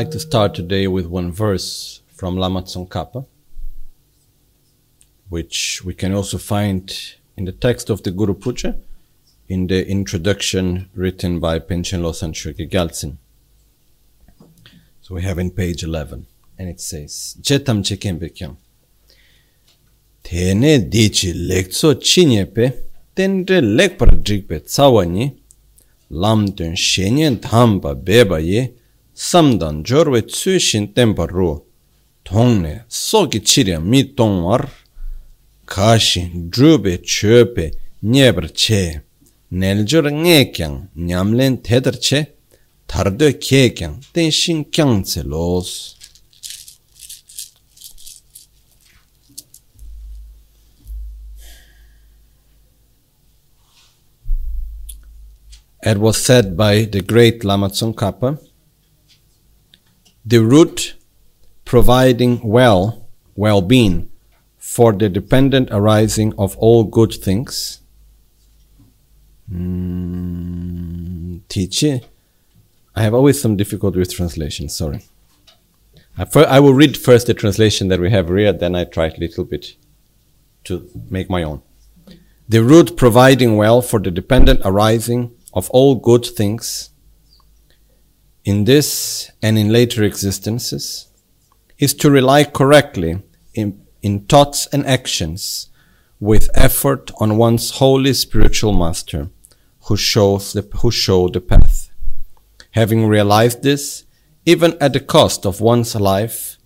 like to start today with one verse from Tsongkhapa, which we can also find in the text of the Guru Puja in the introduction written by Panchen Losang Gyaltsen. So we have in page 11, and it says, Jetam Chekembe Kyam. Tene dichi lekso chinyepe, tenre lekpar drikpe tsawani, lamdun shenyen thamba beba ye, samdan jorwe tsu shin tenpa ru, tongne soki chirya mi tongwar, kashi drube chöpe nyebar che, neljor nge kyang nyamlen tedar che, tardo ke kyang ten shin kyang tse los. It was said by the great Lama Tsongkhapa, the root providing well, well-being for the dependent arising of all good things. Mm, I have always some difficulty with translation. Sorry. I, fir- I will read first the translation that we have here, then I try a little bit to make my own. The root providing well for the dependent arising of all good things in this and in later existences is to rely correctly in, in thoughts and actions with effort on one's holy spiritual master who shows the, who show the path. Having realized this, even at the cost of one's life,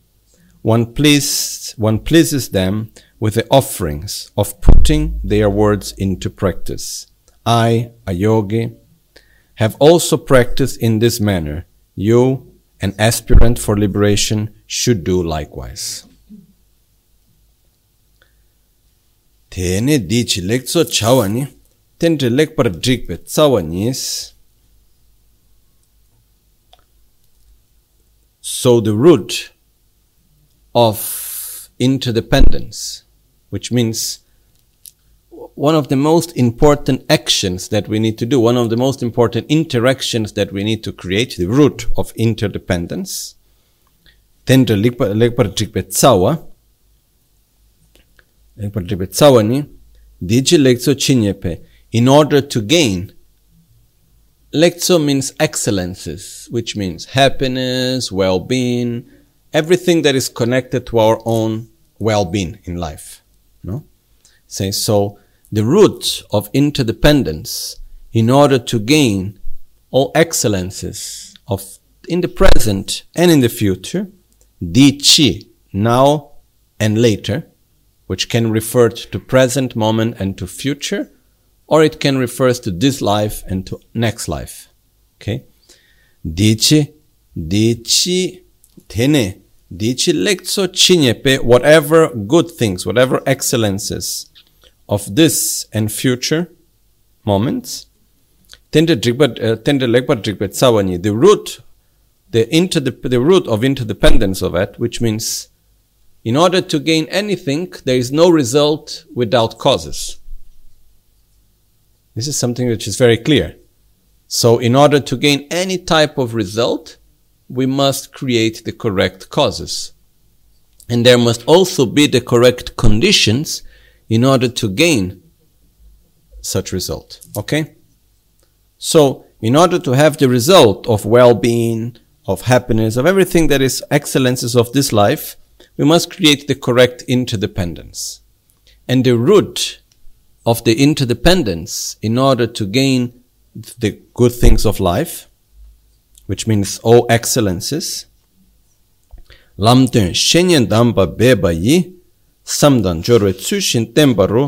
one pleased, one pleases them with the offerings of putting their words into practice. I, a yogi, have also practiced in this manner. You, an aspirant for liberation, should do likewise. Tene dichi lekso chawani, tente lekpar drikpe tsawanis. So the root of interdependence, which means one of the most important actions that we need to do, one of the most important interactions that we need to create, the root of interdependence, tendre lekpar trikpe tsawa, lekpar trikpe tsawa ni, diji lekso chinyepe, in order to gain. Lekso means excellences, which means happiness, well-being, everything that is connected to our own well-being in life. No? Say so the root of interdependence in order to gain all excellences of in the present and in the future, di chi, now and later, which can refer to present moment and to future, or it can refer to this life and to next life. Okay? Dichi, dichi, tene, dichi lekso chinyepe, whatever good things, whatever excellences of this and future moments, tsawani, uh, the root, the, interdep- the root of interdependence of it, which means in order to gain anything, there is no result without causes. This is something which is very clear. So in order to gain any type of result, we must create the correct causes. And there must also be the correct conditions in order to gain such result. Okay? So, in order to have the result of well-being, of happiness, of everything that is excellences of this life, we must create the correct interdependence. And the root of the interdependence in order to gain the good things of life, which means all excellences, lamten shenyen damba yi, samdan jorwe tsushin tembaru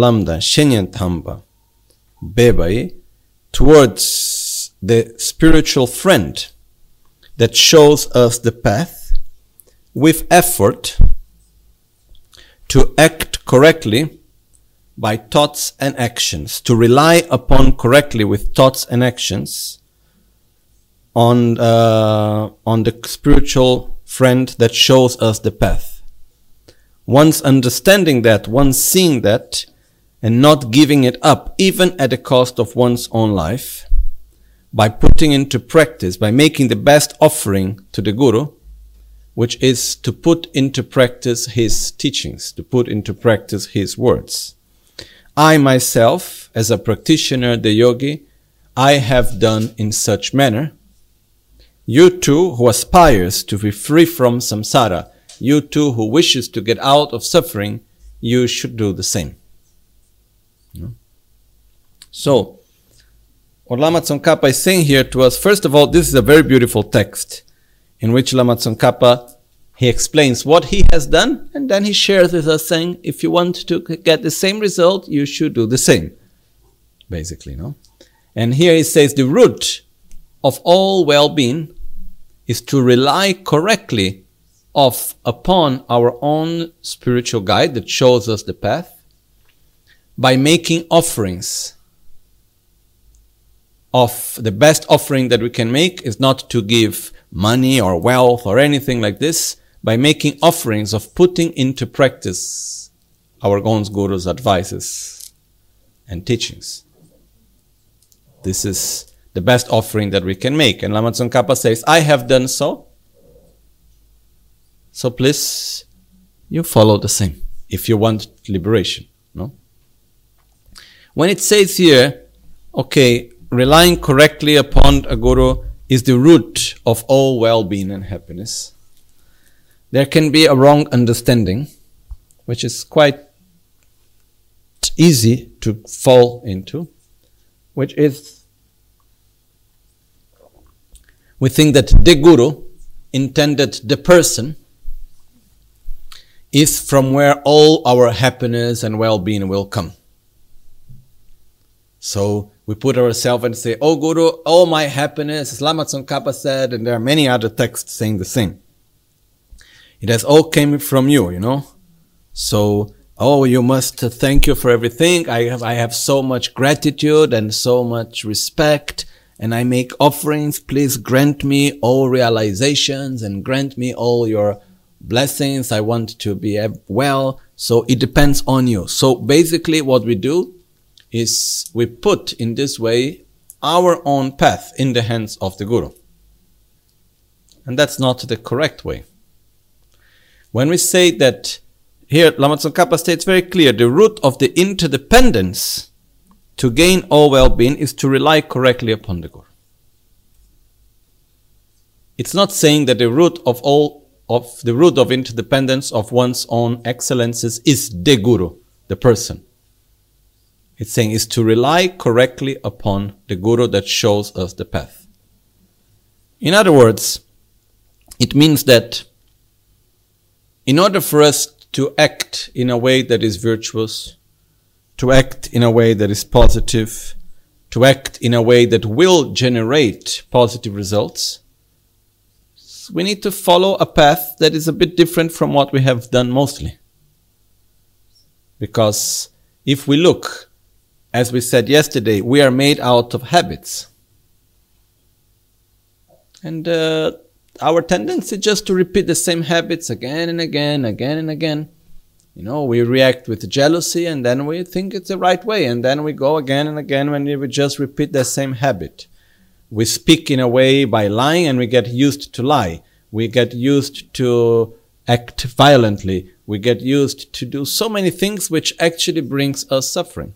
lamdan shenyen tamba bebai towards the spiritual friend that shows us the path with effort to act correctly by thoughts and actions, to rely upon correctly with thoughts and actions on, uh, on the spiritual friend that shows us the path. Once understanding that, once seeing that, and not giving it up, even at the cost of one's own life, by putting into practice, by making the best offering to the Guru, which is to put into practice his teachings, to put into practice his words. I myself, as a practitioner, the yogi, I have done in such manner. You too, who aspires to be free from samsara, you too, who wishes to get out of suffering, you should do the same. So, what Lama Tsongkhapa is saying here to us, first of all, this is a very beautiful text in which Lama Tsongkhapa he explains what he has done and then he shares with us saying, if you want to get the same result, you should do the same. Basically, no? And here he says the root of all well-being is to rely correctly of upon our own spiritual guide that shows us the path by making offerings of the best offering that we can make is not to give money or wealth or anything like this by making offerings of putting into practice our Gons Guru's advices and teachings. This is the best offering that we can make. And Lama Tsongkhapa says, I have done so. So please, you follow the same if you want liberation. No? When it says here, okay, relying correctly upon a guru is the root of all well-being and happiness. There can be a wrong understanding, which is quite easy to fall into, which is we think that the guru intended the person is from where all our happiness and well-being will come. So we put ourselves and say, Oh Guru, all my happiness, as Lama said, and there are many other texts saying the same. It has all came from you, you know? So, oh, you must thank you for everything. I have, I have so much gratitude and so much respect and I make offerings. Please grant me all realizations and grant me all your blessings. I want to be well. So it depends on you. So basically what we do is we put in this way our own path in the hands of the Guru. And that's not the correct way. When we say that here, Lama Tsongkhapa states very clear, the root of the interdependence to gain all well-being is to rely correctly upon the Guru. It's not saying that the root of all of the root of interdependence of one's own excellences is the Guru, the person it's saying is to rely correctly upon the guru that shows us the path. In other words, it means that in order for us to act in a way that is virtuous, to act in a way that is positive, to act in a way that will generate positive results, we need to follow a path that is a bit different from what we have done mostly. Because if we look as we said yesterday, we are made out of habits. And uh, our tendency just to repeat the same habits again and again, again and again. You know, we react with jealousy and then we think it's the right way. And then we go again and again when we just repeat the same habit. We speak in a way by lying and we get used to lie. We get used to act violently. We get used to do so many things which actually brings us suffering.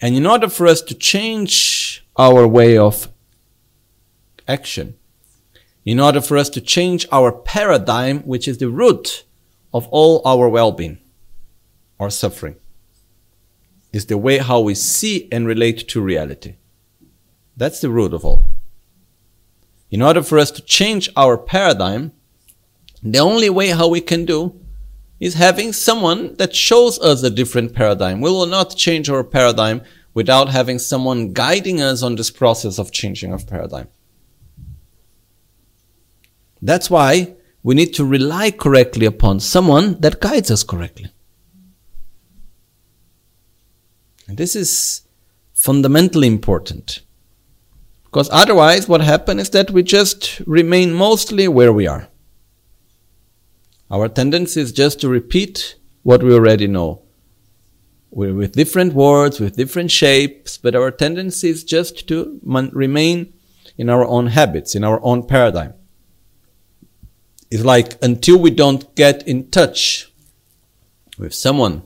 And in order for us to change our way of action, in order for us to change our paradigm, which is the root of all our well-being or suffering, is the way how we see and relate to reality. That's the root of all. In order for us to change our paradigm, the only way how we can do is having someone that shows us a different paradigm. We will not change our paradigm without having someone guiding us on this process of changing of paradigm. That's why we need to rely correctly upon someone that guides us correctly. And this is fundamentally important. Because otherwise, what happens is that we just remain mostly where we are. Our tendency is just to repeat what we already know. we're with different words, with different shapes, but our tendency is just to man- remain in our own habits, in our own paradigm. It's like until we don't get in touch with someone,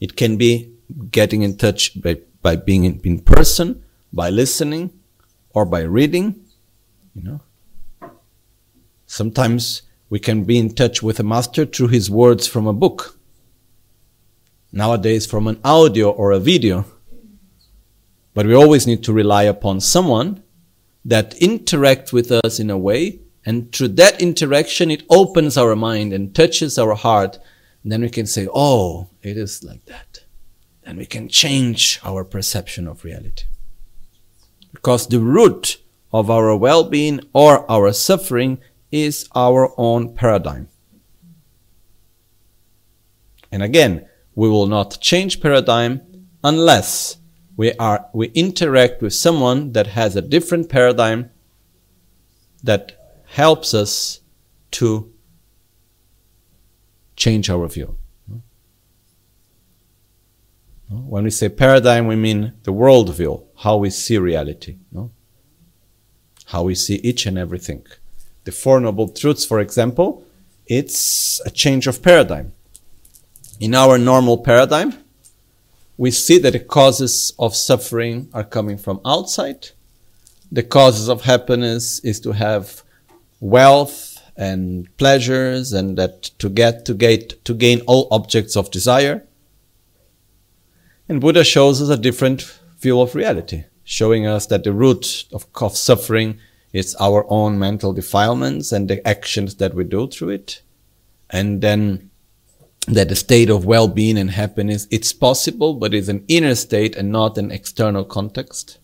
it can be getting in touch by, by being in, in person, by listening, or by reading, you know. Sometimes we can be in touch with a master through his words from a book. Nowadays, from an audio or a video. But we always need to rely upon someone that interacts with us in a way, and through that interaction, it opens our mind and touches our heart. And then we can say, Oh, it is like that. And we can change our perception of reality. Because the root of our well being or our suffering is our own paradigm. And again, we will not change paradigm unless we are we interact with someone that has a different paradigm that helps us to change our view. When we say paradigm, we mean the worldview, how we see reality, no? how we see each and everything. The Four Noble Truths, for example, it's a change of paradigm. In our normal paradigm, we see that the causes of suffering are coming from outside. The causes of happiness is to have wealth and pleasures and that to get to get to gain all objects of desire. And Buddha shows us a different view of reality, showing us that the root of, of suffering is our own mental defilements and the actions that we do through it. And then that the state of well-being and happiness, it's possible, but it's an inner state and not an external context.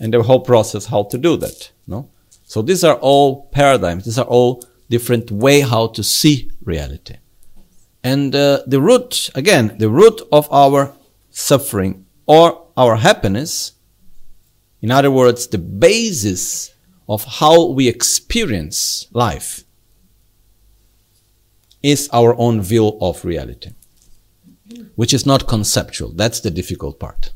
And the whole process, how to do that, no? So these are all paradigms. These are all different way how to see reality. And uh, the root, again, the root of our suffering or our happiness, in other words, the basis of how we experience life is our own view of reality, which is not conceptual. That's the difficult part.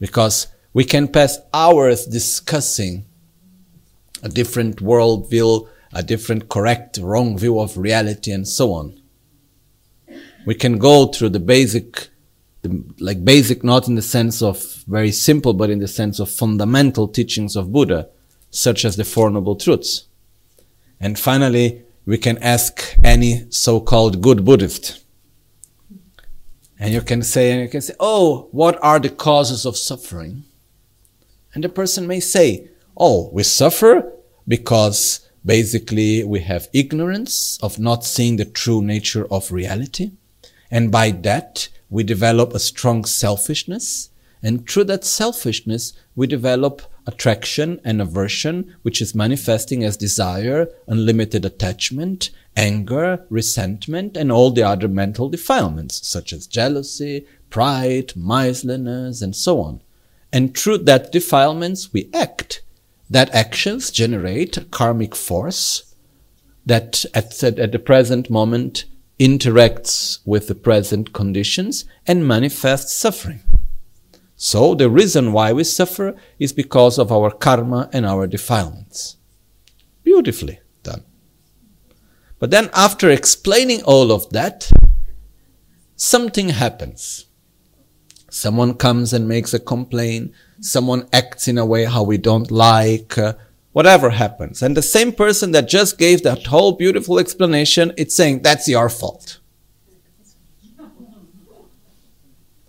Because we can pass hours discussing a different world view, a different correct, wrong view of reality, and so on. We can go through the basic like basic, not in the sense of very simple, but in the sense of fundamental teachings of Buddha, such as the Four Noble Truths. And finally, we can ask any so-called good Buddhist. And you can say, and you can say, oh, what are the causes of suffering? And the person may say, oh, we suffer because basically we have ignorance of not seeing the true nature of reality. And by that, we develop a strong selfishness. And through that selfishness, we develop attraction and aversion, which is manifesting as desire, unlimited attachment, anger, resentment, and all the other mental defilements, such as jealousy, pride, miserliness, and so on. And through that defilements, we act. That actions generate a karmic force that at, at the present moment interacts with the present conditions and manifests suffering. So the reason why we suffer is because of our karma and our defilements. Beautifully done. But then after explaining all of that, something happens. Someone comes and makes a complaint. Someone acts in a way how we don't like. Uh, whatever happens. And the same person that just gave that whole beautiful explanation, it's saying, that's your fault.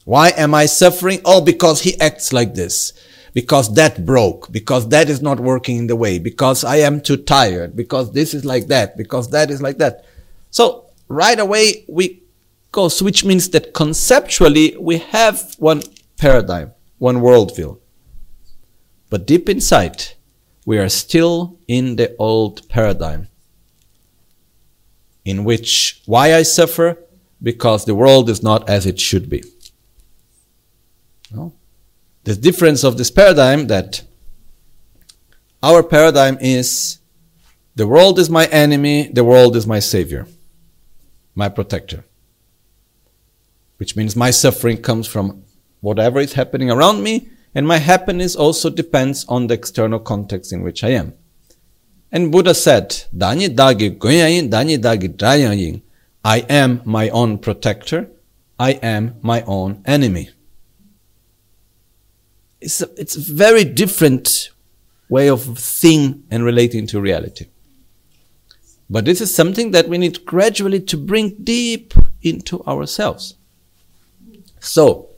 Why am I suffering? Oh, because he acts like this. Because that broke. Because that is not working in the way. Because I am too tired. Because this is like that. Because that is like that. So right away we go, which means that conceptually we have one paradigm, one worldview. But deep inside, we are still in the old paradigm in which why I suffer? Because the world is not as it should be. No? The difference of this paradigm that our paradigm is the world is my enemy, the world is my savior. my protector. Which means my suffering comes from whatever is happening around me, and my happiness also depends on the external context in which I am. And Buddha said, Danyi dagi goyayin, danyi dagi drayayin. I am my own protector. I am my own enemy. It's a, it's a very different way of seeing and relating to reality. But this is something that we need gradually to bring deep into ourselves. So,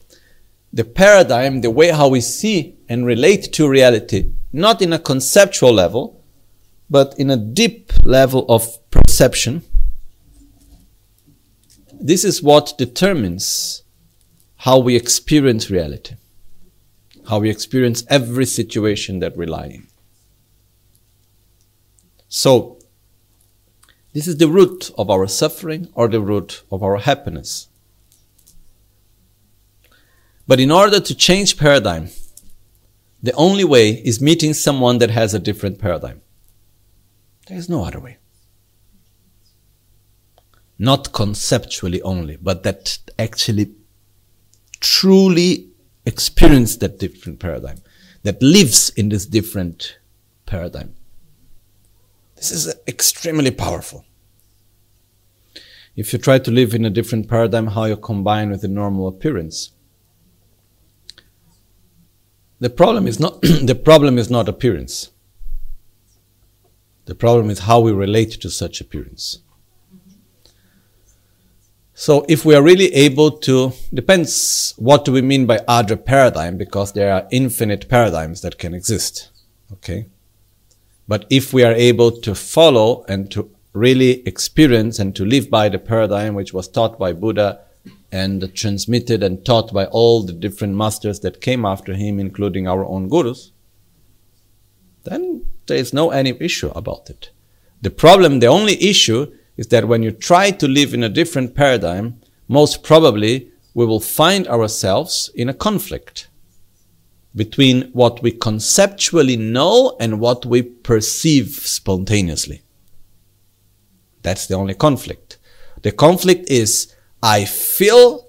the paradigm, the way how we see and relate to reality, not in a conceptual level, but in a deep level of perception, this is what determines how we experience reality, how we experience every situation that we lie in. So, this is the root of our suffering or the root of our happiness. But in order to change paradigm, the only way is meeting someone that has a different paradigm. There is no other way. Not conceptually only, but that actually truly experience that different paradigm, that lives in this different paradigm. This is extremely powerful. If you try to live in a different paradigm, how you combine with the normal appearance. The problem is not the problem is not appearance. The problem is how we relate to such appearance. So if we are really able to, depends what do we mean by Adra paradigm, because there are infinite paradigms that can exist. Okay. But if we are able to follow and to really experience and to live by the paradigm which was taught by Buddha and transmitted and taught by all the different masters that came after him, including our own gurus, then there is no any issue about it. The problem, the only issue is that when you try to live in a different paradigm, most probably we will find ourselves in a conflict between what we conceptually know and what we perceive spontaneously. That's the only conflict. The conflict is I feel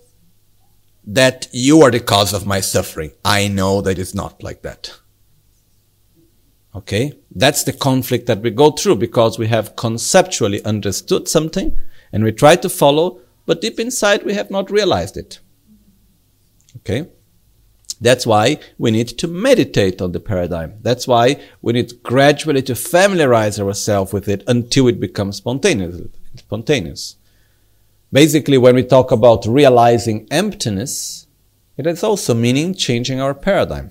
that you are the cause of my suffering. I know that it's not like that. Okay? That's the conflict that we go through because we have conceptually understood something and we try to follow, but deep inside we have not realized it. Okay? That's why we need to meditate on the paradigm. That's why we need gradually to familiarize ourselves with it until it becomes spontaneous. spontaneous. Basically, when we talk about realizing emptiness, it is also meaning changing our paradigm.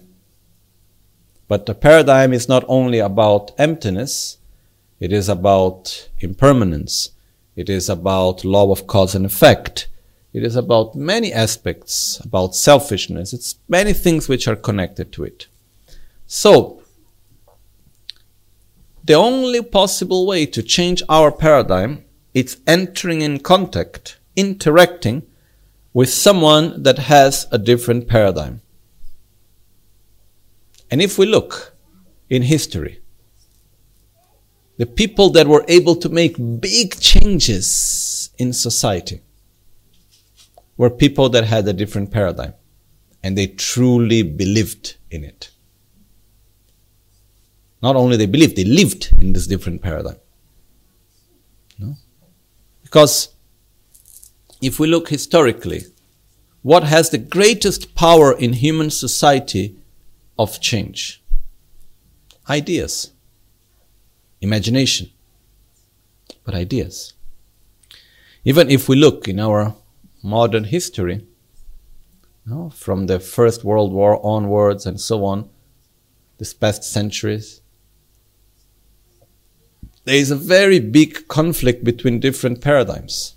But the paradigm is not only about emptiness, it is about impermanence. It is about law of cause and effect. It is about many aspects, about selfishness. It's many things which are connected to it. So, the only possible way to change our paradigm is entering in contact, interacting with someone that has a different paradigm. And if we look in history, the people that were able to make big changes in society were people that had a different paradigm and they truly believed in it. Not only they believed, they lived in this different paradigm. Because if we look historically, what has the greatest power in human society of change? Ideas, imagination, but ideas. Even if we look in our modern history, you know, from the First World War onwards and so on, these past centuries, there is a very big conflict between different paradigms.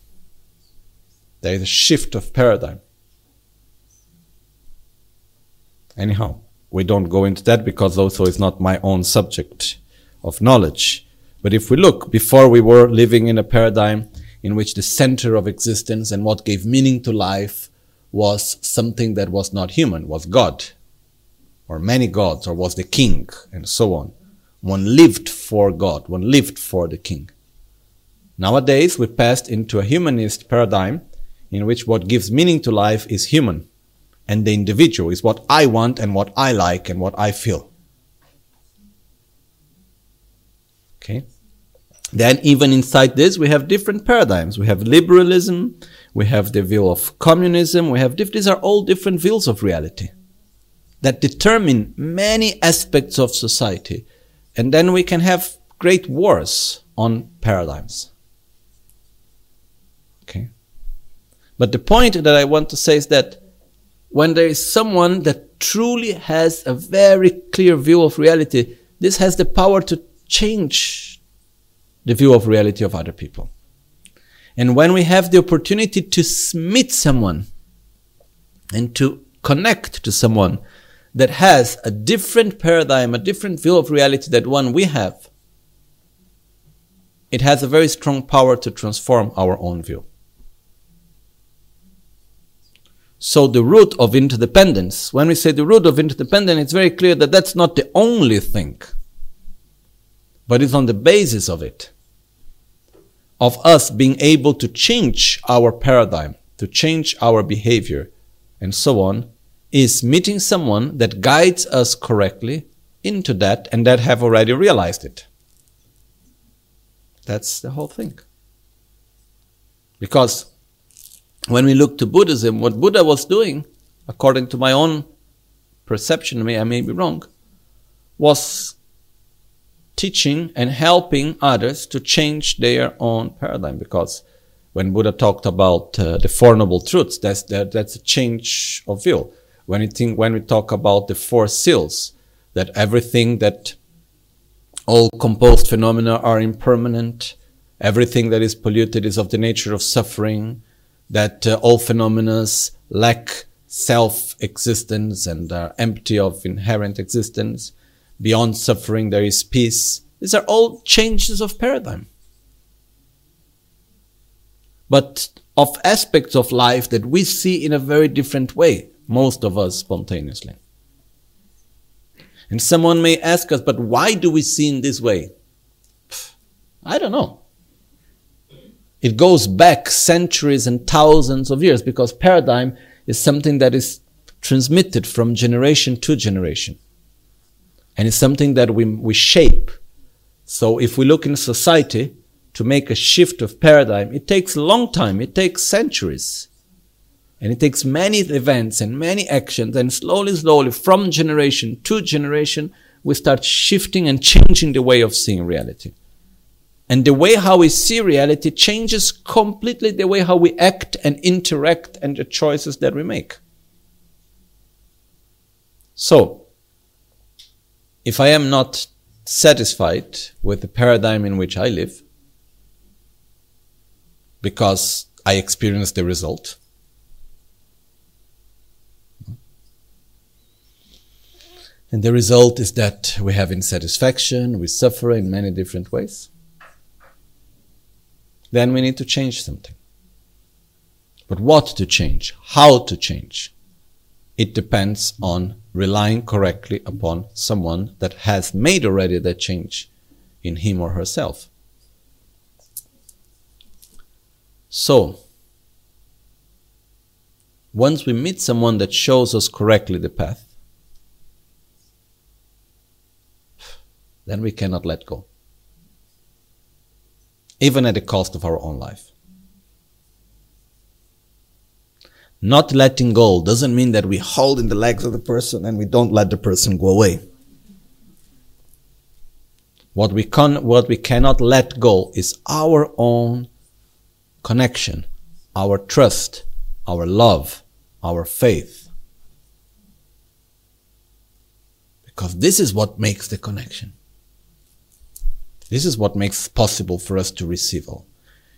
There is a shift of paradigm. Anyhow, we don't go into that because also it's not my own subject of knowledge. But if we look, before we were living in a paradigm in which the center of existence and what gave meaning to life was something that was not human, was God, or many gods, or was the king, and so on. One lived for God, one lived for the king. Nowadays, we passed into a humanist paradigm in which what gives meaning to life is human and the individual is what I want and what I like and what I feel. Okay. Then even inside this, we have different paradigms. We have liberalism, we have the view of communism, we have, these are all different views of reality that determine many aspects of society. And then we can have great wars on paradigms. Okay. But the point that I want to say is that when there is someone that truly has a very clear view of reality, this has the power to change the view of reality of other people. And when we have the opportunity to meet someone and to connect to someone that has a different paradigm, a different view of reality than one we have, it has a very strong power to transform our own view. So the root of interdependence, when we say the root of interdependence, it's very clear that that's not the only thing, but it's on the basis of it, of us being able to change our paradigm, to change our behavior, and so on, is meeting someone that guides us correctly into that and that have already realized it. That's the whole thing. Because when we look to Buddhism, what Buddha was doing, according to my own perception, may I may be wrong, was teaching and helping others to change their own paradigm. Because when Buddha talked about uh, the Four Noble Truths, that's, that, that's a change of view when, think, when we talk about the four seals, that everything that all composed phenomena are impermanent, everything that is polluted is of the nature of suffering, that uh, all phenomena lack self-existence and are empty of inherent existence. Beyond suffering, there is peace. These are all changes of paradigm. But of aspects of life that we see in a very different way most of us spontaneously. And someone may ask us, but why do we see in this way? I don't know. It goes back centuries and thousands of years because paradigm is something that is transmitted from generation to generation. And it's something that we, we shape. So if we look in society to make a shift of paradigm, it takes a long time. It takes centuries. And it takes many events and many actions and slowly, slowly from generation to generation, we start shifting and changing the way of seeing reality. And the way how we see reality changes completely the way how we act and interact and the choices that we make. So, if I am not satisfied with the paradigm in which I live, because I experience the result, And the result is that we have insatisfaction, we suffer in many different ways. Then we need to change something. But what to change? How to change? It depends on relying correctly upon someone that has made already that change in him or herself. So, once we meet someone that shows us correctly the path, then we cannot let go. Even at the cost of our own life. Not letting go doesn't mean that we hold in the legs of the person and we don't let the person go away. What we can, what we cannot let go is our own connection, our trust, our love, our faith. Because this is what makes the connection. This is what makes possible for us to receive all.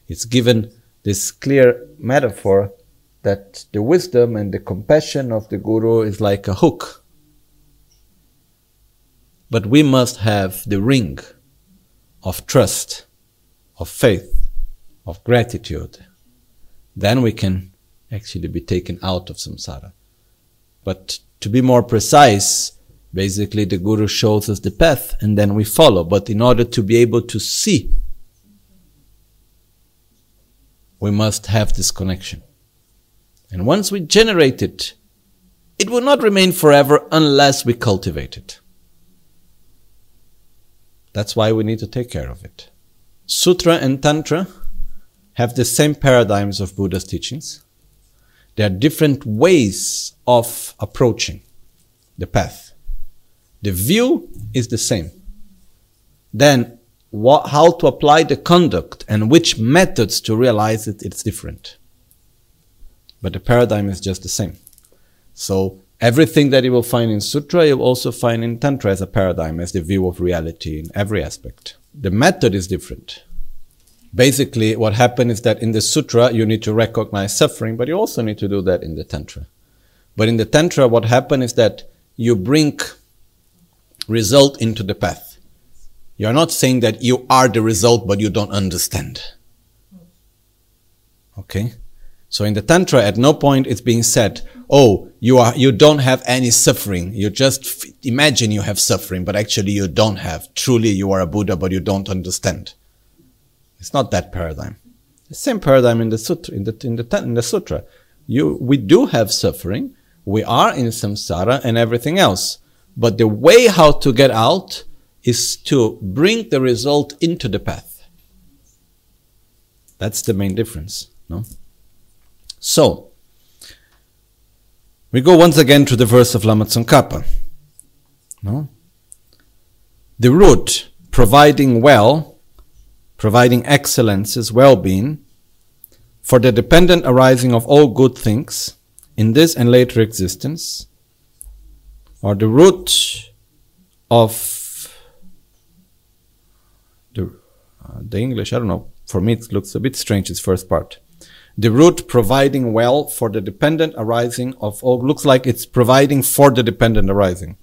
It's given this clear metaphor that the wisdom and the compassion of the Guru is like a hook. But we must have the ring of trust, of faith, of gratitude. Then we can actually be taken out of samsara. But to be more precise, Basically, the Guru shows us the path and then we follow. But in order to be able to see we must have this connection. And once we generate it, it will not remain forever unless we cultivate it. That's why we need to take care of it. Sutra and Tantra have the same paradigms of Buddha's teachings. There are different ways of approaching the path. The view is the same. Then what, how to apply the conduct and which methods to realize it, it's different. But the paradigm is just the same. So everything that you will find in Sutra, you'll also find in Tantra as a paradigm, as the view of reality in every aspect. The method is different. Basically, what happened is that in the Sutra, you need to recognize suffering, but you also need to do that in the Tantra. But in the Tantra, what happened is that you bring result into the path. You are not saying that you are the result, but you don't understand. Okay? So in the Tantra, at no point it's being said, oh, you are, you don't have any suffering. You just f- imagine you have suffering, but actually you don't have. Truly you are a Buddha, but you don't understand. It's not that paradigm. The same paradigm in the sutra, in the, in the, in the sutra. You, we do have suffering. We are in samsara and everything else. But the way how to get out is to bring the result into the path. That's the main difference, no? So, we go once again to the verse of Lama Tsongkhapa. No? The root, providing well, providing excellence is well-being, for the dependent arising of all good things in this and later existence, or the root of the, uh, the English, I don't know, for me it looks a bit strange, this first part. The root providing well for the dependent arising of all, looks like it's providing for the dependent arising.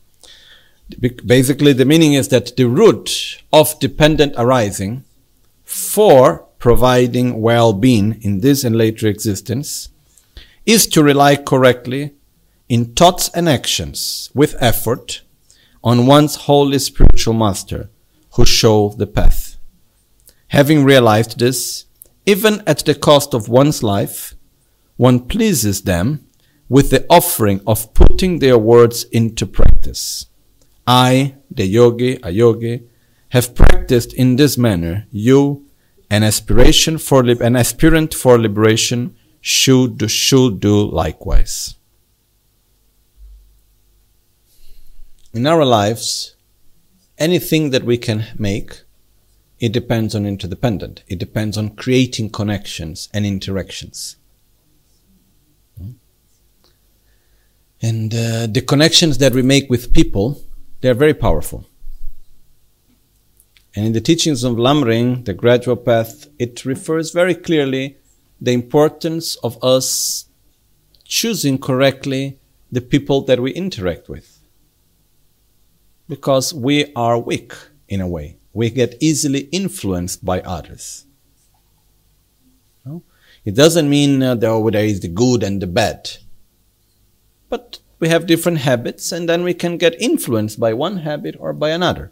Basically, the meaning is that the root of dependent arising for providing well-being in this and later existence is to rely correctly in thoughts and actions with effort on one's holy spiritual master who show the path. Having realized this, even at the cost of one's life, one pleases them with the offering of putting their words into practice. I, the yogi, a yogi, have practiced in this manner, you, an aspiration for an aspirant for liberation, should should do likewise. In our lives, anything that we can make, it depends on interdependent. It depends on creating connections and interactions. And uh, the connections that we make with people, they're very powerful. And in the teachings of Lamrim, the gradual path, it refers very clearly the importance of us choosing correctly the people that we interact with. Because we are weak in a way. We get easily influenced by others. No? It doesn't mean uh, there is the good and the bad. But we have different habits and then we can get influenced by one habit or by another.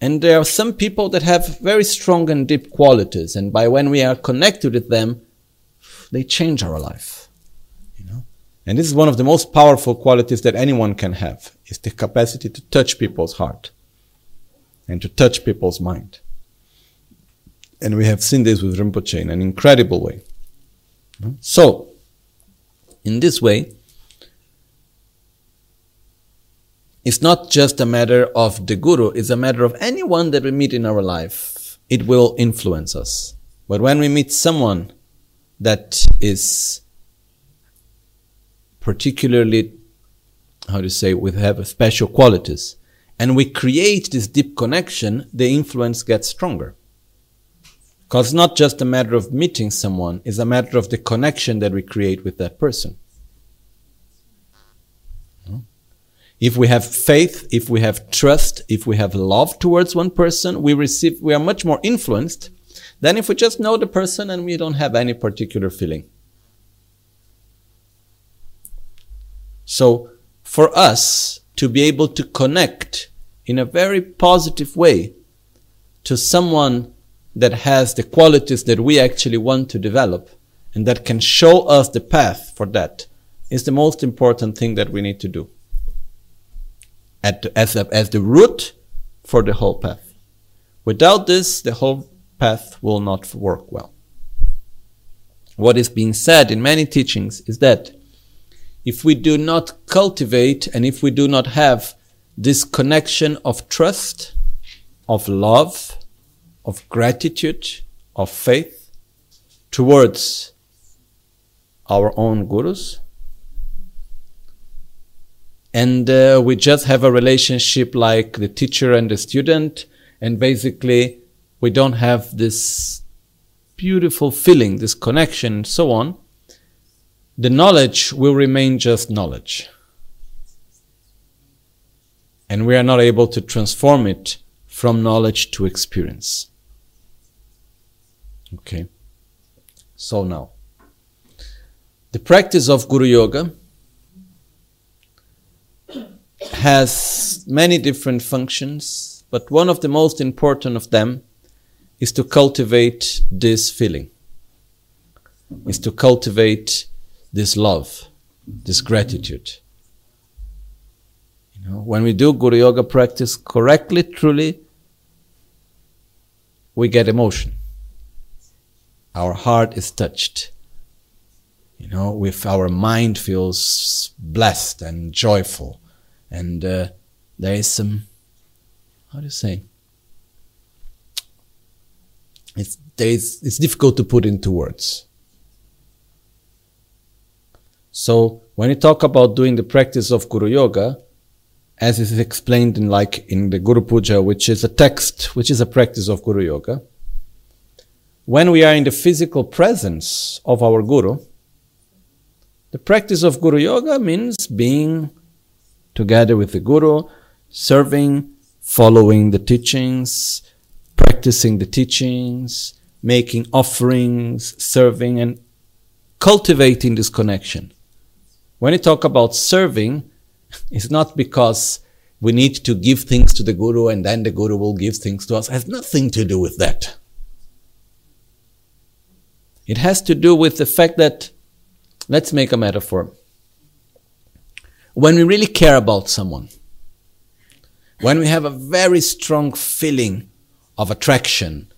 And there are some people that have very strong and deep qualities. And by when we are connected with them, they change our life. You know? And this is one of the most powerful qualities that anyone can have, is the capacity to touch people's heart and to touch people's mind. And we have seen this with Rinpoche in an incredible way. So, in this way, It's not just a matter of the guru, it's a matter of anyone that we meet in our life. It will influence us. But when we meet someone that is particularly, how to say, we have special qualities, and we create this deep connection, the influence gets stronger. Because it's not just a matter of meeting someone, it's a matter of the connection that we create with that person. If we have faith, if we have trust, if we have love towards one person, we receive, we are much more influenced than if we just know the person and we don't have any particular feeling. So, for us to be able to connect in a very positive way to someone that has the qualities that we actually want to develop and that can show us the path for that is the most important thing that we need to do At, as, as the root for the whole path. Without this, the whole path will not work well. What is being said in many teachings is that if we do not cultivate and if we do not have this connection of trust, of love, of gratitude, of faith towards our own gurus, and uh, we just have a relationship like the teacher and the student, and basically we don't have this beautiful feeling, this connection, and so on, the knowledge will remain just knowledge. And we are not able to transform it from knowledge to experience. Okay. So now, the practice of Guru Yoga has many different functions, but one of the most important of them is to cultivate this feeling, is to cultivate this love, this gratitude. You know, when we do Guru Yoga practice correctly, truly, we get emotion. Our heart is touched. You know, with our mind feels blessed and joyful and uh, there is some how do you say it's there is it's difficult to put into words so when you talk about doing the practice of guru yoga as is explained in like in the guru puja which is a text which is a practice of guru yoga when we are in the physical presence of our guru the practice of guru yoga means being together with the Guru, serving, following the teachings, practicing the teachings, making offerings, serving, and cultivating this connection. When you talk about serving, it's not because we need to give things to the Guru and then the Guru will give things to us. It has nothing to do with that. It has to do with the fact that, let's make a metaphor when we really care about someone, when we have a very strong feeling of attraction,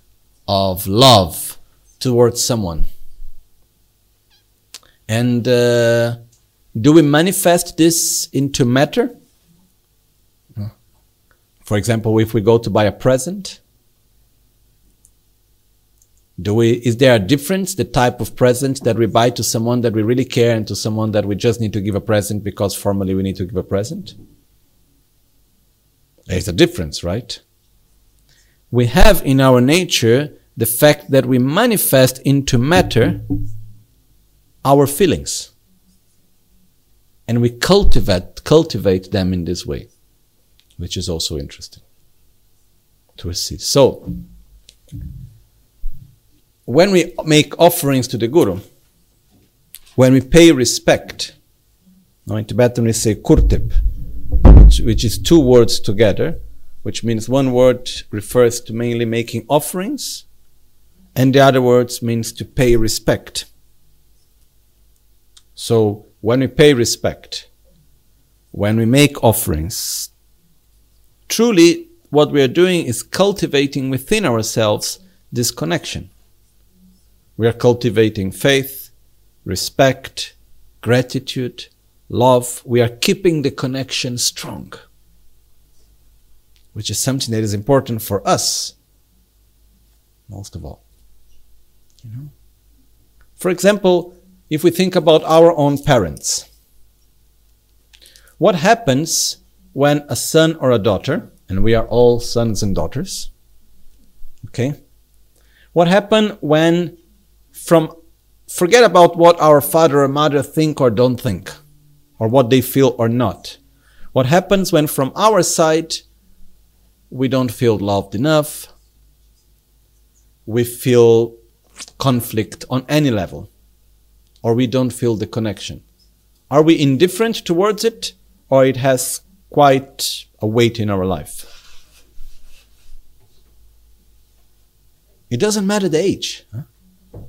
of love towards someone. And uh, do we manifest this into matter? For example, if we go to buy a present, do we, is there a difference, the type of present that we buy to someone that we really care and to someone that we just need to give a present because formally we need to give a present? There's a difference, right? We have in our nature the fact that we manifest into matter our feelings. And we cultivate, cultivate them in this way, which is also interesting to see. So, when we make offerings to the Guru, when we pay respect, now in Tibetan we say kurtip, which, which is two words together, which means one word refers to mainly making offerings, and the other words means to pay respect. So when we pay respect, when we make offerings, truly what we are doing is cultivating within ourselves this connection. We are cultivating faith, respect, gratitude, love. We are keeping the connection strong, which is something that is important for us, most of all. You know? For example, if we think about our own parents, what happens when a son or a daughter, and we are all sons and daughters, okay? What happens when from forget about what our father or mother think or don't think, or what they feel or not. What happens when from our side we don't feel loved enough, we feel conflict on any level, or we don't feel the connection? Are we indifferent towards it, or it has quite a weight in our life? It doesn't matter the age. Huh?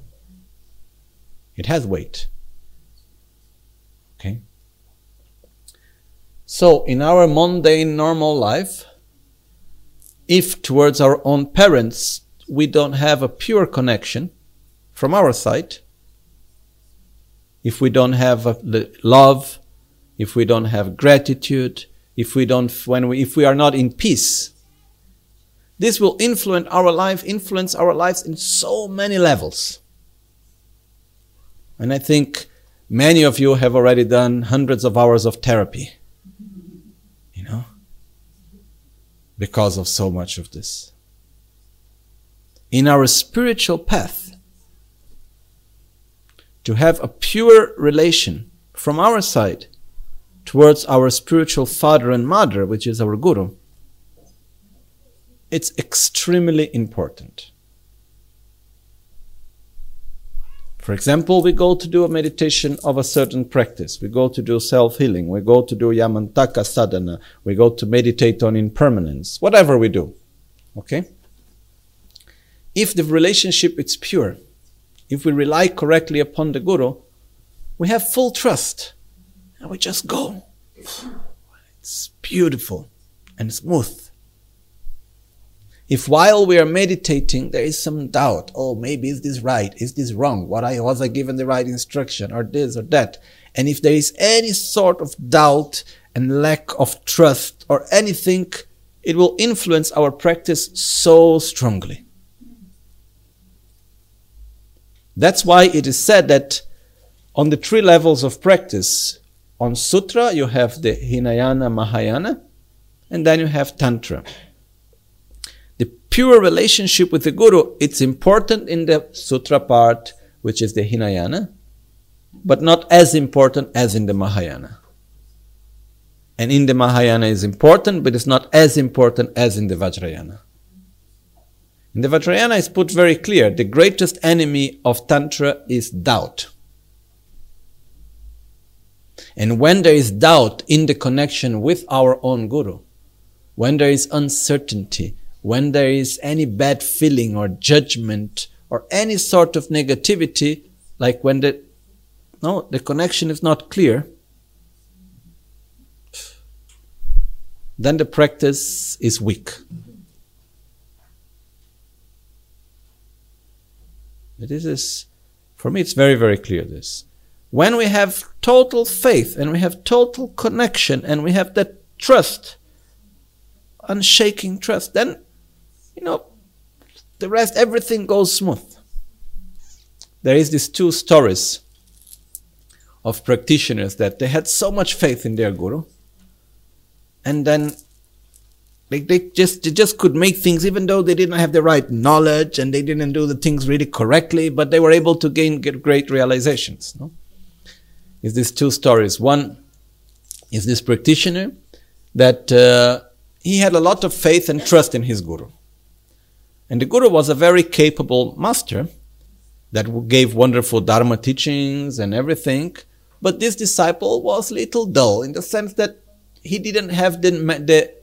It has weight. Okay? So, in our mundane, normal life, if towards our own parents we don't have a pure connection from our side, if we don't have love, if we don't have gratitude, if we don't, when we, if we are not in peace, this will influence our life, influence our lives in so many levels. And I think many of you have already done hundreds of hours of therapy. You know? Because of so much of this. In our spiritual path, to have a pure relation from our side towards our spiritual father and mother, which is our guru, it's extremely important. For example, we go to do a meditation of a certain practice. We go to do self-healing. We go to do yamantaka sadhana. We go to meditate on impermanence. Whatever we do. Okay? If the relationship is pure, if we rely correctly upon the Guru, we have full trust and we just go. It's beautiful and smooth. If while we are meditating there is some doubt, oh, maybe is this right? Is this wrong? What I was I given the right instruction or this or that? And if there is any sort of doubt and lack of trust or anything, it will influence our practice so strongly. That's why it is said that on the three levels of practice, on Sutra you have the Hinayana Mahayana, and then you have Tantra. The pure relationship with the Guru, it's important in the Sutra part, which is the Hinayana, but not as important as in the Mahayana. And in the Mahayana is important, but it's not as important as in the Vajrayana. The Vajrayana is put very clear the greatest enemy of Tantra is doubt. And when there is doubt in the connection with our own Guru, when there is uncertainty, when there is any bad feeling or judgment or any sort of negativity, like when the no, the connection is not clear, then the practice is weak. This is, for me, it's very, very clear this. When we have total faith and we have total connection and we have that trust, unshaking trust, then, you know, the rest, everything goes smooth. There is these two stories of practitioners that they had so much faith in their guru, and then they, they just they just could make things even though they didn't have the right knowledge and they didn't do the things really correctly, but they were able to gain great realizations. No? Is these two stories. One is this practitioner that uh, he had a lot of faith and trust in his guru. And the guru was a very capable master that gave wonderful dharma teachings and everything. But this disciple was little dull in the sense that he didn't have the, the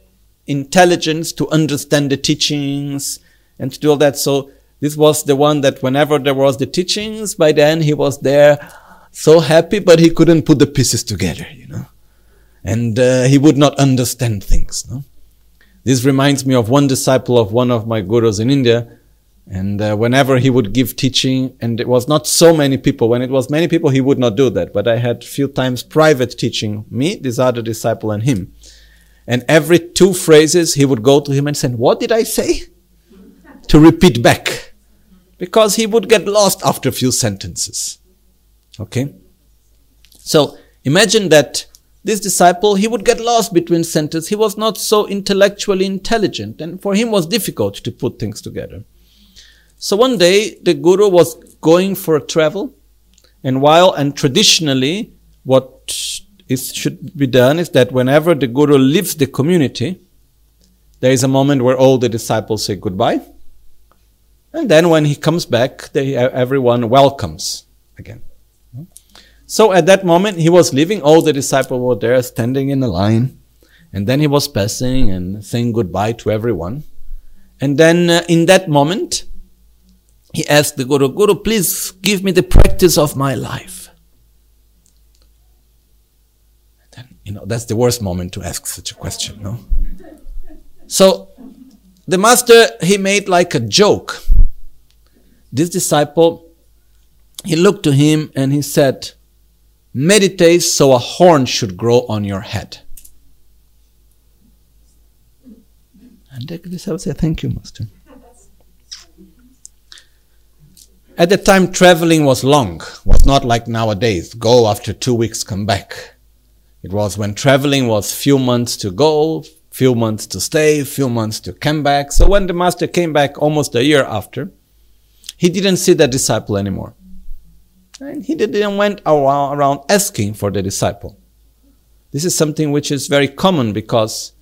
intelligence to understand the teachings and to do all that. So this was the one that whenever there was the teachings, by then he was there so happy, but he couldn't put the pieces together, you know. And uh, he would not understand things. No? This reminds me of one disciple of one of my gurus in India. And uh, whenever he would give teaching, and it was not so many people, when it was many people, he would not do that. But I had few times private teaching, me, this other disciple, and him. And every two phrases, he would go to him and say, What did I say? to repeat back. Because he would get lost after a few sentences. Okay? So imagine that this disciple, he would get lost between sentences. He was not so intellectually intelligent, and for him was difficult to put things together. So one day, the guru was going for a travel, and while, and traditionally, what is, should be done is that whenever the guru leaves the community, there is a moment where all the disciples say goodbye. And then when he comes back, they, everyone welcomes again. So at that moment, he was leaving. All the disciples were there standing in a line. And then he was passing and saying goodbye to everyone. And then uh, in that moment, he asked the Guru, Guru, please give me the practice of my life. Then, you know, that's the worst moment to ask such a question, no? So, the master, he made like a joke. This disciple, he looked to him and he said, meditate so a horn should grow on your head. And the disciple said, thank you, master. At the time, traveling was long, was not like nowadays. Go after two weeks, come back. It was when traveling was few months to go, few months to stay, few months to come back. So when the master came back almost a year after, he didn't see the disciple anymore. And he didn't went around asking for the disciple. This is something which is very common because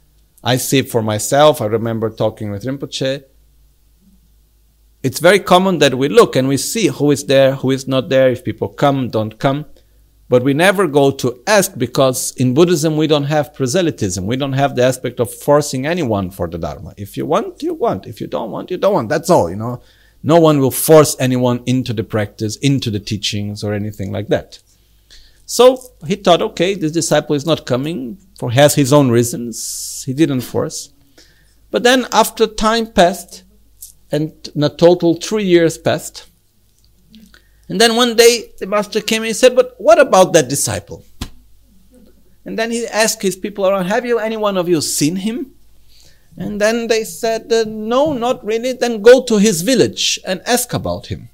I see it for myself. I remember talking with Rinpoche it's very common that we look and we see who is there, who is not there, if people come, don't come. But we never go to ask because in Buddhism we don't have proselytism. We don't have the aspect of forcing anyone for the Dharma. If you want, you want. If you don't want, you don't want. That's all, you know. No one will force anyone into the practice, into the teachings or anything like that. So he thought, okay, this disciple is not coming for has his own reasons. He didn't force. But then after time passed, and a total three years passed. And then one day the master came and he said, But what about that disciple? And then he asked his people around, Have you any one of you seen him? And then they said, uh, No, not really. Then go to his village and ask about him.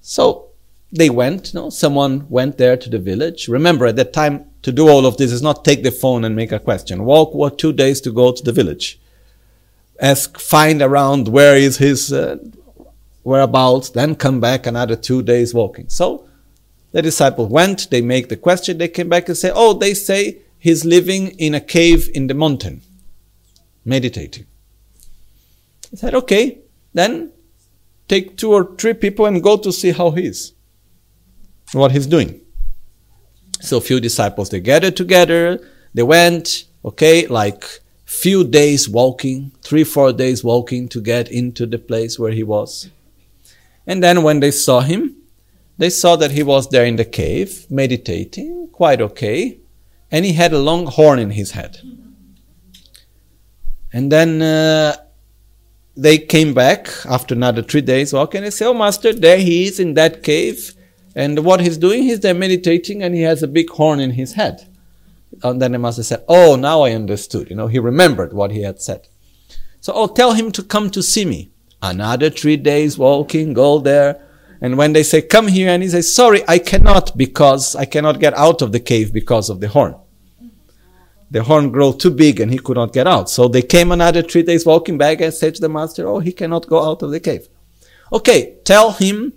So they went, no, someone went there to the village. Remember, at that time, to do all of this is not take the phone and make a question. Walk what two days to go to the village ask, find around where is his uh, whereabouts, then come back another two days walking. So the disciple went, they make the question, they came back and say, oh, they say he's living in a cave in the mountain, meditating. He said, okay, then take two or three people and go to see how he is, what he's doing. So a few disciples, they gathered together, they went, okay, like few days walking, three, four days walking to get into the place where he was. And then when they saw him, they saw that he was there in the cave, meditating, quite okay, and he had a long horn in his head. And then uh, they came back after another three days walking and they say, Oh, Master, there he is in that cave. And what he's doing, he's there meditating and he has a big horn in his head. And then the master said, Oh, now I understood. You know, he remembered what he had said. So, oh, tell him to come to see me. Another three days walking, go there. And when they say, come here, and he says, sorry, I cannot because I cannot get out of the cave because of the horn. The horn grew too big and he could not get out. So they came another three days walking back and said to the master, oh, he cannot go out of the cave. Okay, tell him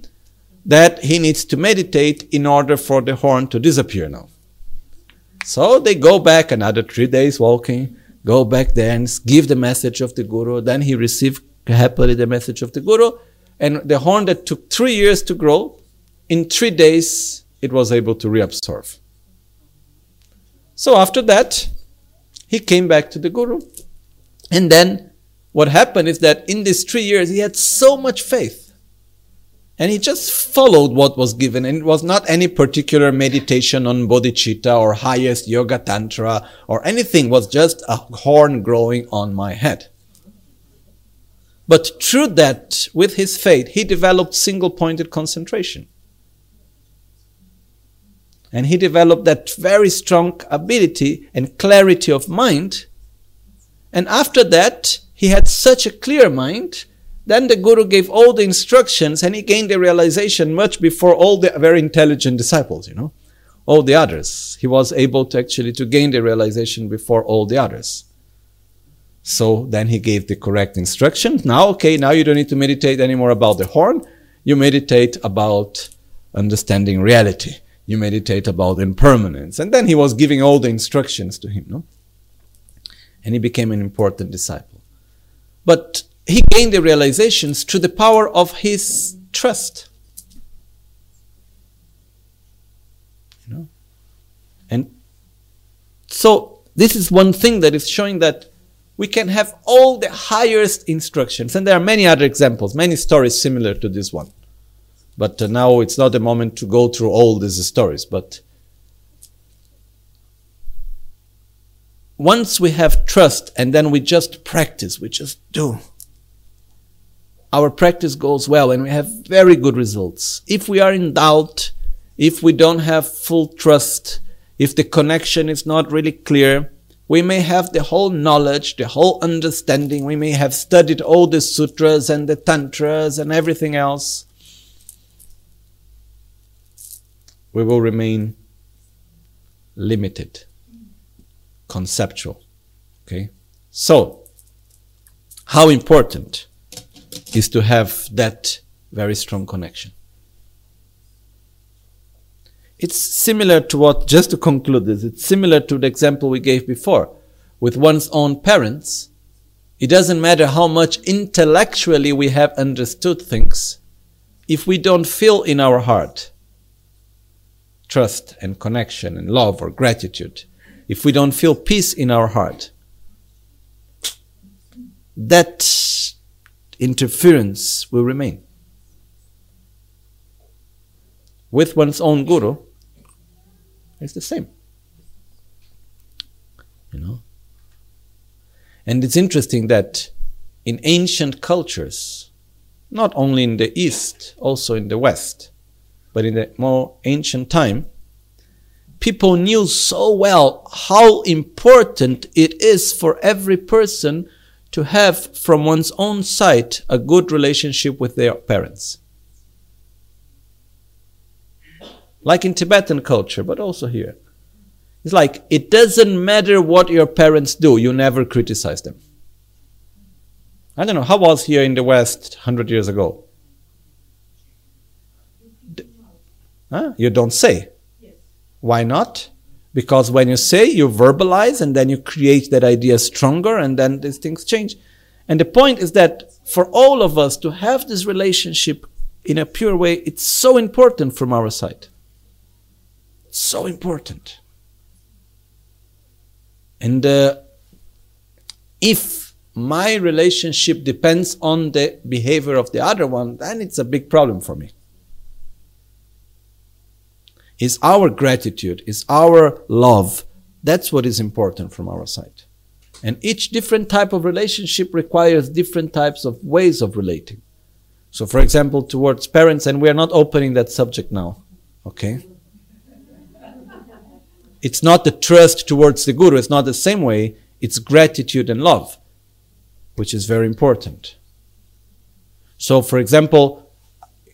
that he needs to meditate in order for the horn to disappear now. So they go back another three days walking, go back there and give the message of the Guru. Then he received happily the message of the Guru. And the horn that took three years to grow, in three days it was able to reabsorb. So after that, he came back to the Guru. And then what happened is that in these three years, he had so much faith and he just followed what was given. And it was not any particular meditation on bodhicitta or highest yoga tantra or anything. It was just a horn growing on my head. But through that, with his faith, he developed single pointed concentration. And he developed that very strong ability and clarity of mind. And after that, he had such a clear mind then the Guru gave all the instructions and he gained the realization much before all the very intelligent disciples, you know, all the others. He was able to actually to gain the realization before all the others. So then he gave the correct instruction. Now, okay, now you don't need to meditate anymore about the horn. You meditate about understanding reality. You meditate about impermanence. And then he was giving all the instructions to him, no? And he became an important disciple. But he gained the realizations through the power of his trust. You know? And so this is one thing that is showing that we can have all the highest instructions. And there are many other examples, many stories similar to this one. But uh, now it's not the moment to go through all these stories. But once we have trust and then we just practice, we just do, our practice goes well and we have very good results. If we are in doubt, if we don't have full trust, if the connection is not really clear, we may have the whole knowledge, the whole understanding. We may have studied all the sutras and the tantras and everything else. We will remain limited, conceptual. Okay? So, how important is to have that very strong connection? It's similar to what, just to conclude this, it's similar to the example we gave before. With one's own parents, it doesn't matter how much intellectually we have understood things, if we don't feel in our heart trust and connection and love or gratitude, if we don't feel peace in our heart, that interference will remain. With one's own guru, it's the same. You know? And it's interesting that in ancient cultures, not only in the East, also in the West, but in the more ancient time, people knew so well how important it is for every person to have from one's own side a good relationship with their parents. Like in Tibetan culture, but also here. It's like it doesn't matter what your parents do, you never criticize them. I don't know, how was here in the West 100 years ago? Huh? You don't say. Why not? Because when you say, you verbalize and then you create that idea stronger and then these things change. And the point is that for all of us to have this relationship in a pure way, it's so important from our side. So important. And uh, if my relationship depends on the behavior of the other one, then it's a big problem for me. Is our gratitude, is our love, that's what is important from our side. And each different type of relationship requires different types of ways of relating. So, for example, towards parents, and we are not opening that subject now, okay? It's not the trust towards the Guru, it's not the same way, it's gratitude and love, which is very important. So, for example,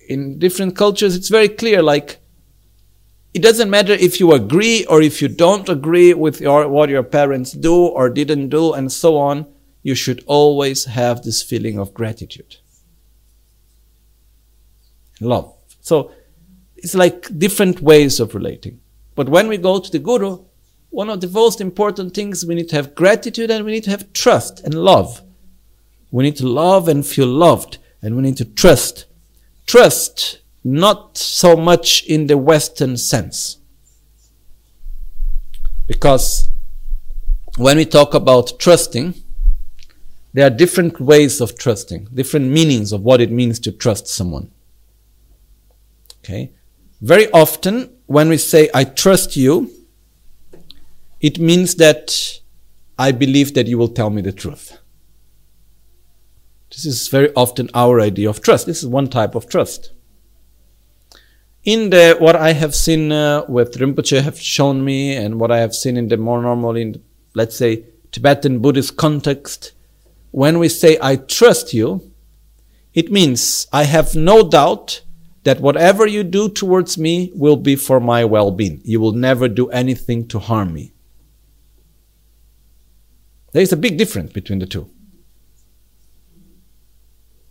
in different cultures, it's very clear like, it doesn't matter if you agree or if you don't agree with your, what your parents do or didn't do and so on, you should always have this feeling of gratitude. Love. So, it's like different ways of relating. But when we go to the Guru, one of the most important things we need to have gratitude and we need to have trust and love. We need to love and feel loved and we need to trust. Trust, not so much in the Western sense. Because when we talk about trusting, there are different ways of trusting, different meanings of what it means to trust someone. Okay? Very often, when we say, I trust you, it means that I believe that you will tell me the truth. This is very often our idea of trust. This is one type of trust. In the what I have seen uh, with Rinpoche have shown me, and what I have seen in the more normal, in let's say Tibetan Buddhist context, when we say I trust you, it means I have no doubt that whatever you do towards me will be for my well being. You will never do anything to harm me. There is a big difference between the two.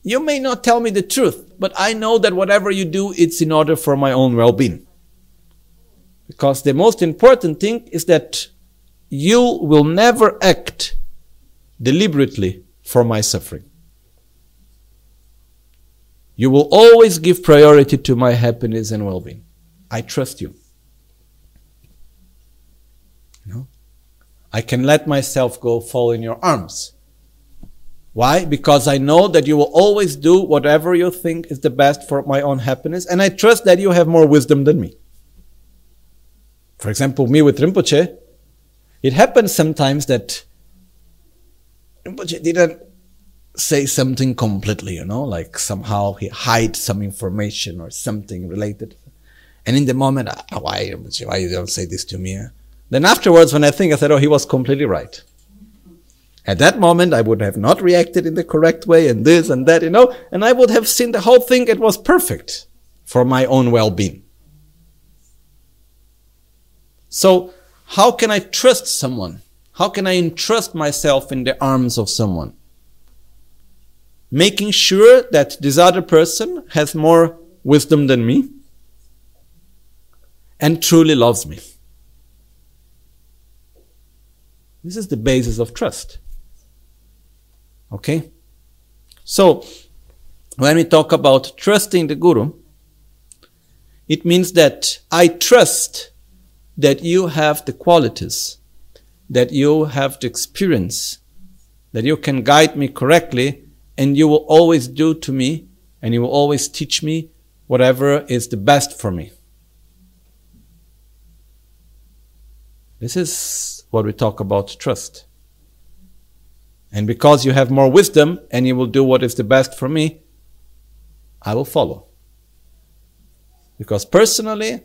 You may not tell me the truth, but I know that whatever you do, it's in order for my own well being. Because the most important thing is that you will never act deliberately for my suffering. You will always give priority to my happiness and well being. I trust you. No? I can let myself go fall in your arms Why? Because I know that you will always do whatever you think is the best for my own happiness, and I trust that you have more wisdom than me. For example, me with Rinpoche, it happens sometimes that Rinpoche didn't say something completely, you know, like somehow he hides some information or something related. And in the moment, oh, why, why you don't say this to me? Eh? Then afterwards, when I think, I said, oh, he was completely right. At that moment, I would have not reacted in the correct way and this and that, you know, and I would have seen the whole thing, it was perfect for my own well-being. So, how can I trust someone? How can I entrust myself in the arms of someone? Making sure that this other person has more wisdom than me and truly loves me. This is the basis of trust. Okay? So, when we talk about trusting the Guru, it means that I trust that you have the qualities, that you have the experience, that you can guide me correctly, and you will always do to me, and you will always teach me whatever is the best for me. This is what we talk about trust. And because you have more wisdom and you will do what is the best for me, I will follow. Because personally,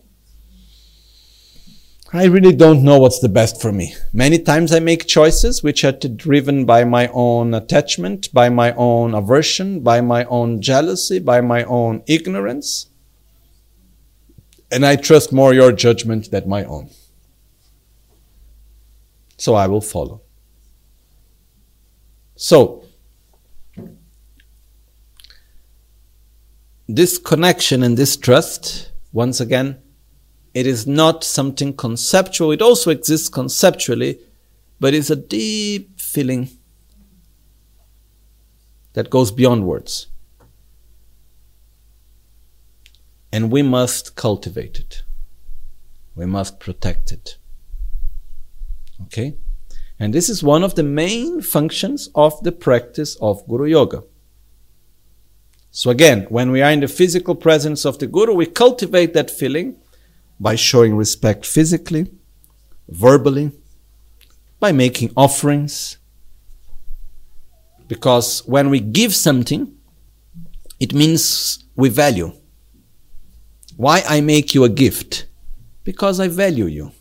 I really don't know what's the best for me. Many times I make choices which are driven by my own attachment, by my own aversion, by my own jealousy, by my own ignorance. And I trust more your judgment than my own. So I will follow. So, this connection and this trust, once again, it is not something conceptual. It also exists conceptually, but it's a deep feeling that goes beyond words. And we must cultivate it. We must protect it. Okay? And this is one of the main functions of the practice of Guru Yoga. So again, when we are in the physical presence of the Guru, we cultivate that feeling by showing respect physically, verbally, by making offerings. Because when we give something, it means we value. Why I make you a gift? Because I value you.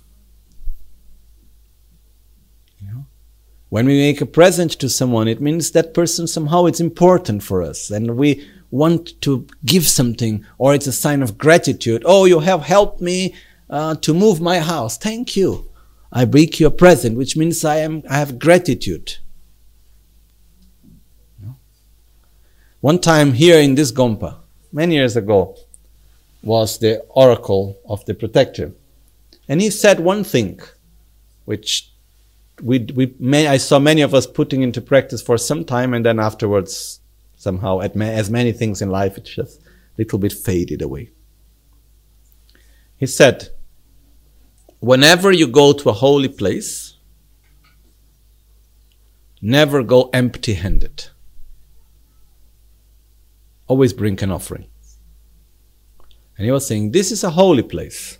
When we make a present to someone, it means that person somehow it's important for us and we want to give something or it's a sign of gratitude. Oh, you have helped me uh, to move my house. Thank you. I bring you a present, which means I am, I have gratitude. One time here in this Gompa, many years ago, was the oracle of the protector. And he said one thing, which we, we may, I saw many of us putting into practice for some time and then afterwards somehow as many things in life it just a little bit faded away. He said, whenever you go to a holy place, never go empty handed. Always bring an offering. And he was saying, this is a holy place.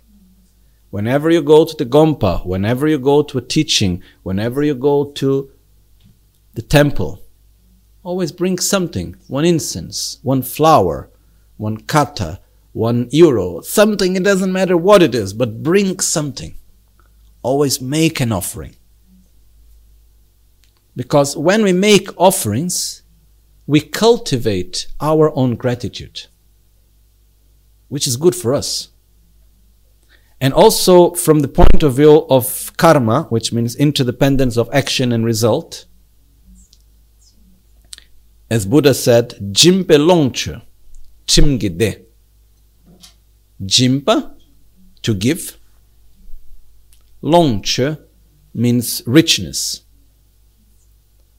Whenever you go to the Gompa, whenever you go to a teaching, whenever you go to the temple, always bring something one incense, one flower, one kata, one euro, something, it doesn't matter what it is, but bring something. Always make an offering. Because when we make offerings, we cultivate our own gratitude, which is good for us. And also from the point of view of karma, which means interdependence of action and result, as Buddha said, Jimpe longche, chimgide. Jimpa, to give. Longche means richness.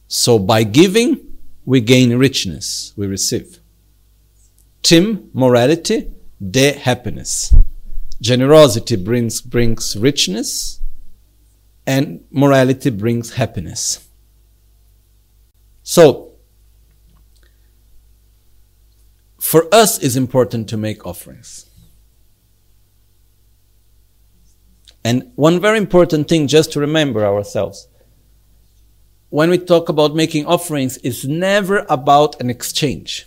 So by giving, we gain richness, we receive. Tim, morality, de, happiness. Generosity brings, brings richness, and morality brings happiness. So, for us it's important to make offerings. And one very important thing just to remember ourselves. When we talk about making offerings, it's never about an exchange.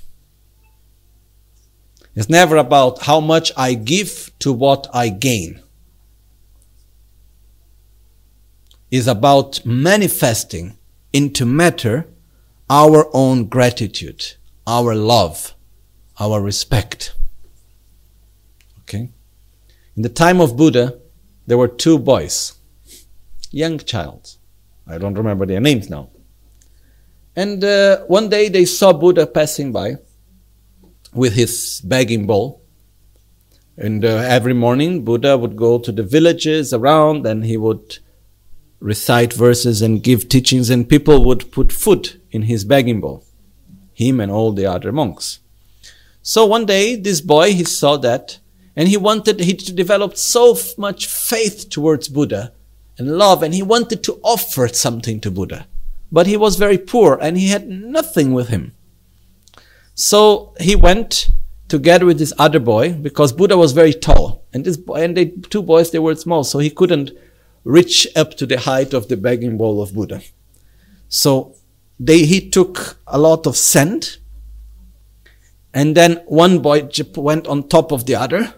It's never about how much I give to what I gain. It's about manifesting into matter our own gratitude, our love, our respect. Okay? In the time of Buddha, there were two boys, young child. I don't remember their names now. And uh, one day they saw Buddha passing by with his begging bowl. And uh, every morning, Buddha would go to the villages around and he would recite verses and give teachings, and people would put food in his begging bowl, him and all the other monks. So one day, this boy, he saw that, and he wanted, he developed so much faith towards Buddha and love, and he wanted to offer something to Buddha. But he was very poor and he had nothing with him. So he went together with this other boy because Buddha was very tall, and this boy, and the two boys they were small, so he couldn't reach up to the height of the begging bowl of Buddha. So they he took a lot of sand, and then one boy went on top of the other,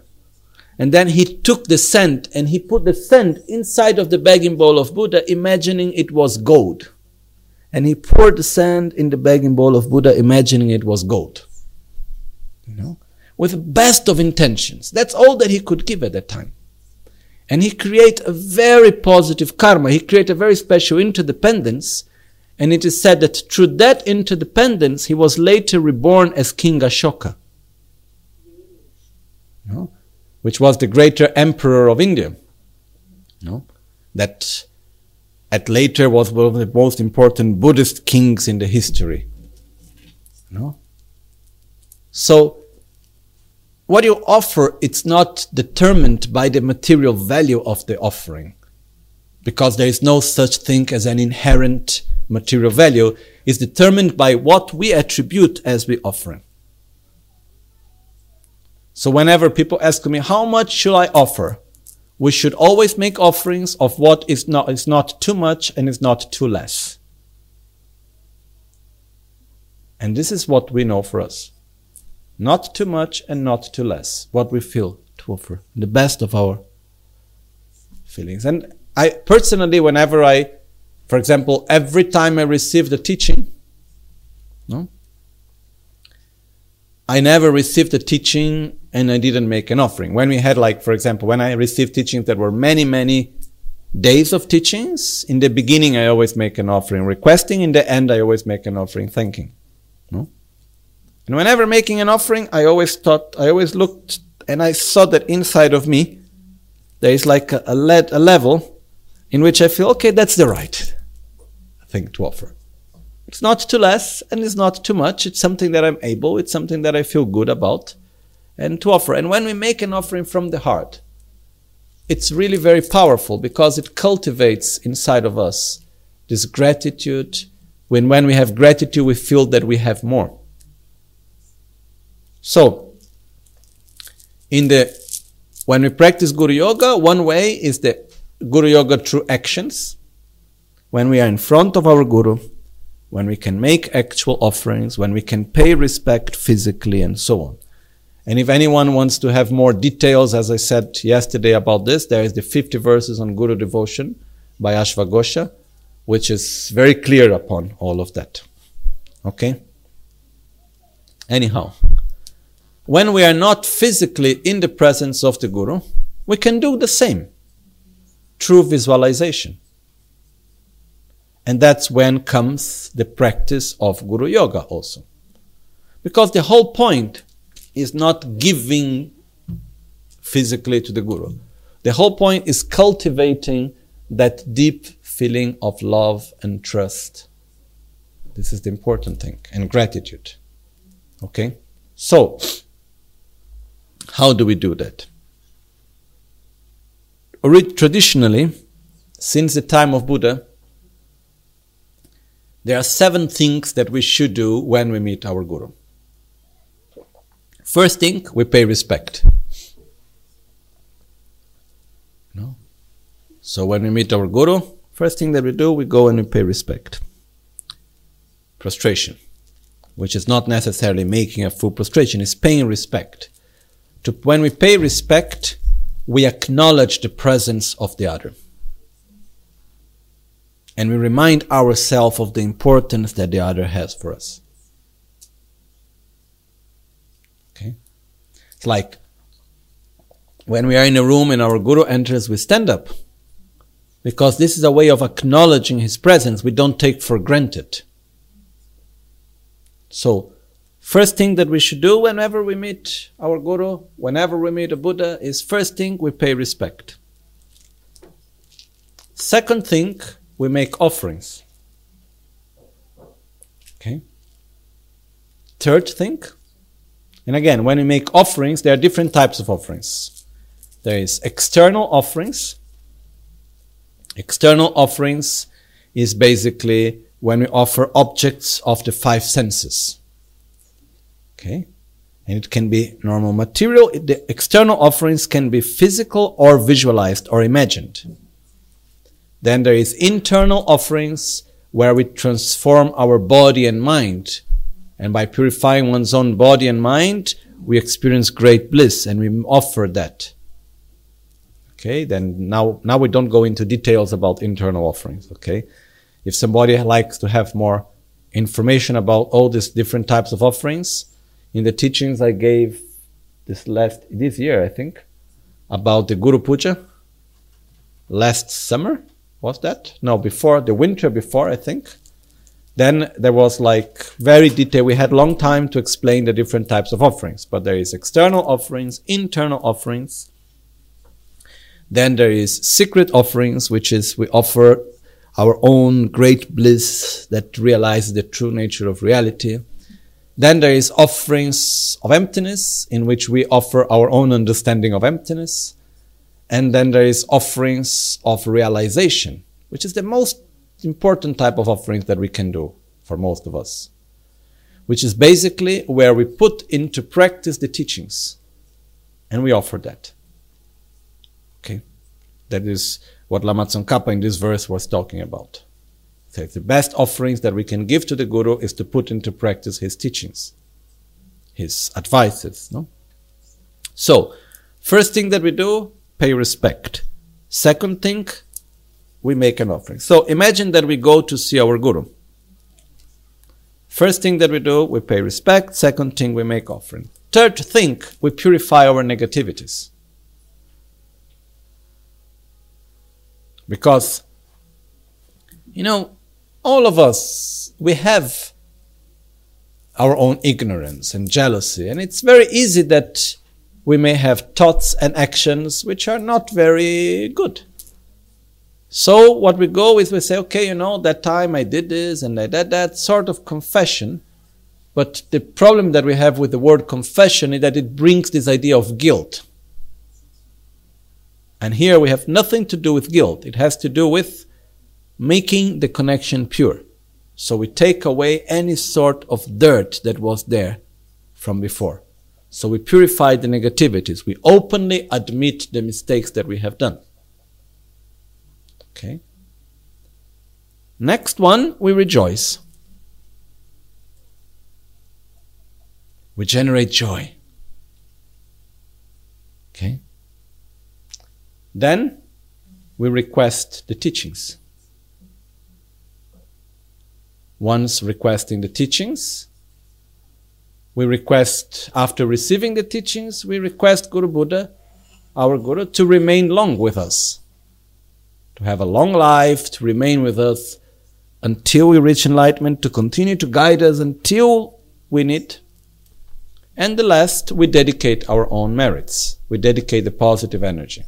and then he took the sand and he put the sand inside of the begging bowl of Buddha, imagining it was gold. And he poured the sand in the begging bowl of Buddha, imagining it was gold. You know, with the best of intentions. That's all that he could give at that time. And he created a very positive karma. He created a very special interdependence. And it is said that through that interdependence, he was later reborn as King Ashoka. Which was the greater emperor of India. That at later was one of the most important Buddhist kings in the history. So, what you offer, it's not determined by the material value of the offering. Because there is no such thing as an inherent material value. is determined by what we attribute as we offering. So whenever people ask me, how much should I offer? We should always make offerings of what is not, is not too much and is not too less. And this is what we know for us. Not too much and not too less. What we feel to offer. The best of our feelings. And I personally, whenever I, for example, every time I receive the teaching, no, I never received a teaching and I didn't make an offering. When we had like, for example, when I received teachings that were many, many days of teachings, in the beginning I always make an offering requesting, in the end I always make an offering thanking. No? And whenever making an offering, I always thought, I always looked and I saw that inside of me, there is like a, a, a level in which I feel, okay, that's the right thing to offer. It's not too less and it's not too much. It's something that I'm able, it's something that I feel good about and to offer. And when we make an offering from the heart, it's really very powerful because it cultivates inside of us this gratitude. When, when we have gratitude, we feel that we have more. So, in the when we practice Guru Yoga, one way is the Guru Yoga through actions. When we are in front of our Guru, when we can make actual offerings, when we can pay respect physically, and so on. And if anyone wants to have more details, as I said yesterday about this, there is the 50 verses on Guru devotion by Ashvaghosha, which is very clear upon all of that. Okay? Anyhow, when we are not physically in the presence of the Guru, we can do the same through visualization. And that's when comes the practice of Guru Yoga also. Because the whole point is not giving physically to the Guru. The whole point is cultivating that deep feeling of love and trust. This is the important thing, and gratitude. Okay? So, how do we do that? Traditionally, since the time of Buddha, there are seven things that we should do when we meet our Guru. First thing, we pay respect. No? So when we meet our guru, first thing that we do, we go and we pay respect. Prostration, which is not necessarily making a full prostration, is paying respect. To, when we pay respect, we acknowledge the presence of the other. And we remind ourselves of the importance that the other has for us. Okay? It's like when we are in a room and our guru enters, we stand up. Because this is a way of acknowledging his presence we don't take for granted. So, first thing that we should do whenever we meet our guru, whenever we meet a Buddha, is first thing we pay respect. Second thing, we make offerings. Okay? Third thing, and again, when we make offerings, there are different types of offerings. There is external offerings. External offerings is basically when we offer objects of the five senses. Okay? And it can be normal material. The external offerings can be physical or visualized or imagined. Then there is internal offerings where we transform our body and mind and by purifying one's own body and mind, we experience great bliss and we offer that. Okay, then now, now we don't go into details about internal offerings. Okay. If somebody likes to have more information about all these different types of offerings, in the teachings I gave this last, this year, I think, about the Guru Puja, last summer, was that? No, before, the winter before, I think. Then there was like very detailed, we had long time to explain the different types of offerings, but there is external offerings, internal offerings. Then there is secret offerings, which is we offer our own great bliss that realizes the true nature of reality. Then there is offerings of emptiness, in which we offer our own understanding of emptiness. And then there is offerings of realization, which is the most important type of offerings that we can do for most of us, which is basically where we put into practice the teachings and we offer that. Okay? That is what Lama Tsongkhapa in this verse was talking about. So the best offerings that we can give to the Guru is to put into practice his teachings, his advices. No? So, first thing that we do, pay respect. Second thing, we make an offering. So imagine that we go to see our Guru. First thing that we do, we pay respect. Second thing, we make offering. Third thing, we purify our negativities. Because, you know, all of us, we have our own ignorance and jealousy, and it's very easy that we may have thoughts and actions which are not very good. So what we go is we say, okay, you know, that time I did this and I did that sort of confession. But the problem that we have with the word confession is that it brings this idea of guilt. And here we have nothing to do with guilt. It has to do with making the connection pure. So we take away any sort of dirt that was there from before. So we purify the negativities. We openly admit the mistakes that we have done. Okay. Next one, we rejoice. We generate joy. Okay. Then we request the teachings. Once requesting the teachings, we request, after receiving the teachings, we request Guru Buddha, our Guru, to remain long with us to have a long life, to remain with us until we reach enlightenment, to continue to guide us until we need. And the last, we dedicate our own merits. We dedicate the positive energy.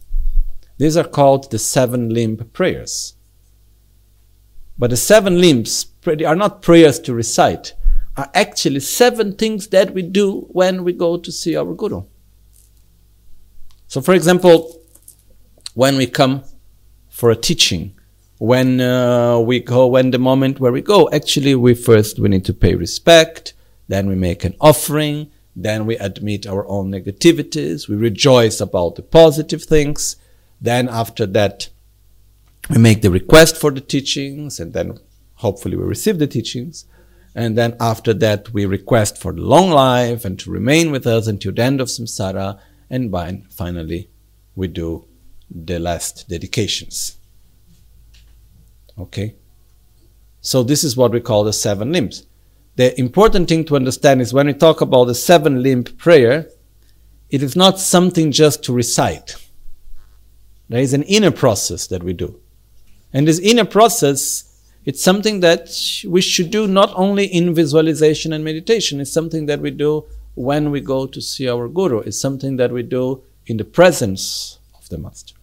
These are called the seven limb prayers. But the seven limbs are not prayers to recite, are actually seven things that we do when we go to see our Guru. So, for example, when we come for a teaching when uh, we go when the moment where we go actually we first we need to pay respect then we make an offering Then we admit our own negativities. We rejoice about the positive things. Then after that, we make the request for the teachings and then hopefully we receive the teachings. And then after that, we request for the long life and to remain with us until the end of samsara. And finally, we do the last dedications. Okay? So this is what we call the seven limbs. The important thing to understand is when we talk about the seven limb prayer, it is not something just to recite. There is an inner process that we do. And this inner process, it's something that we should do not only in visualization and meditation, it's something that we do when we go to see our guru, it's something that we do in the presence of the master.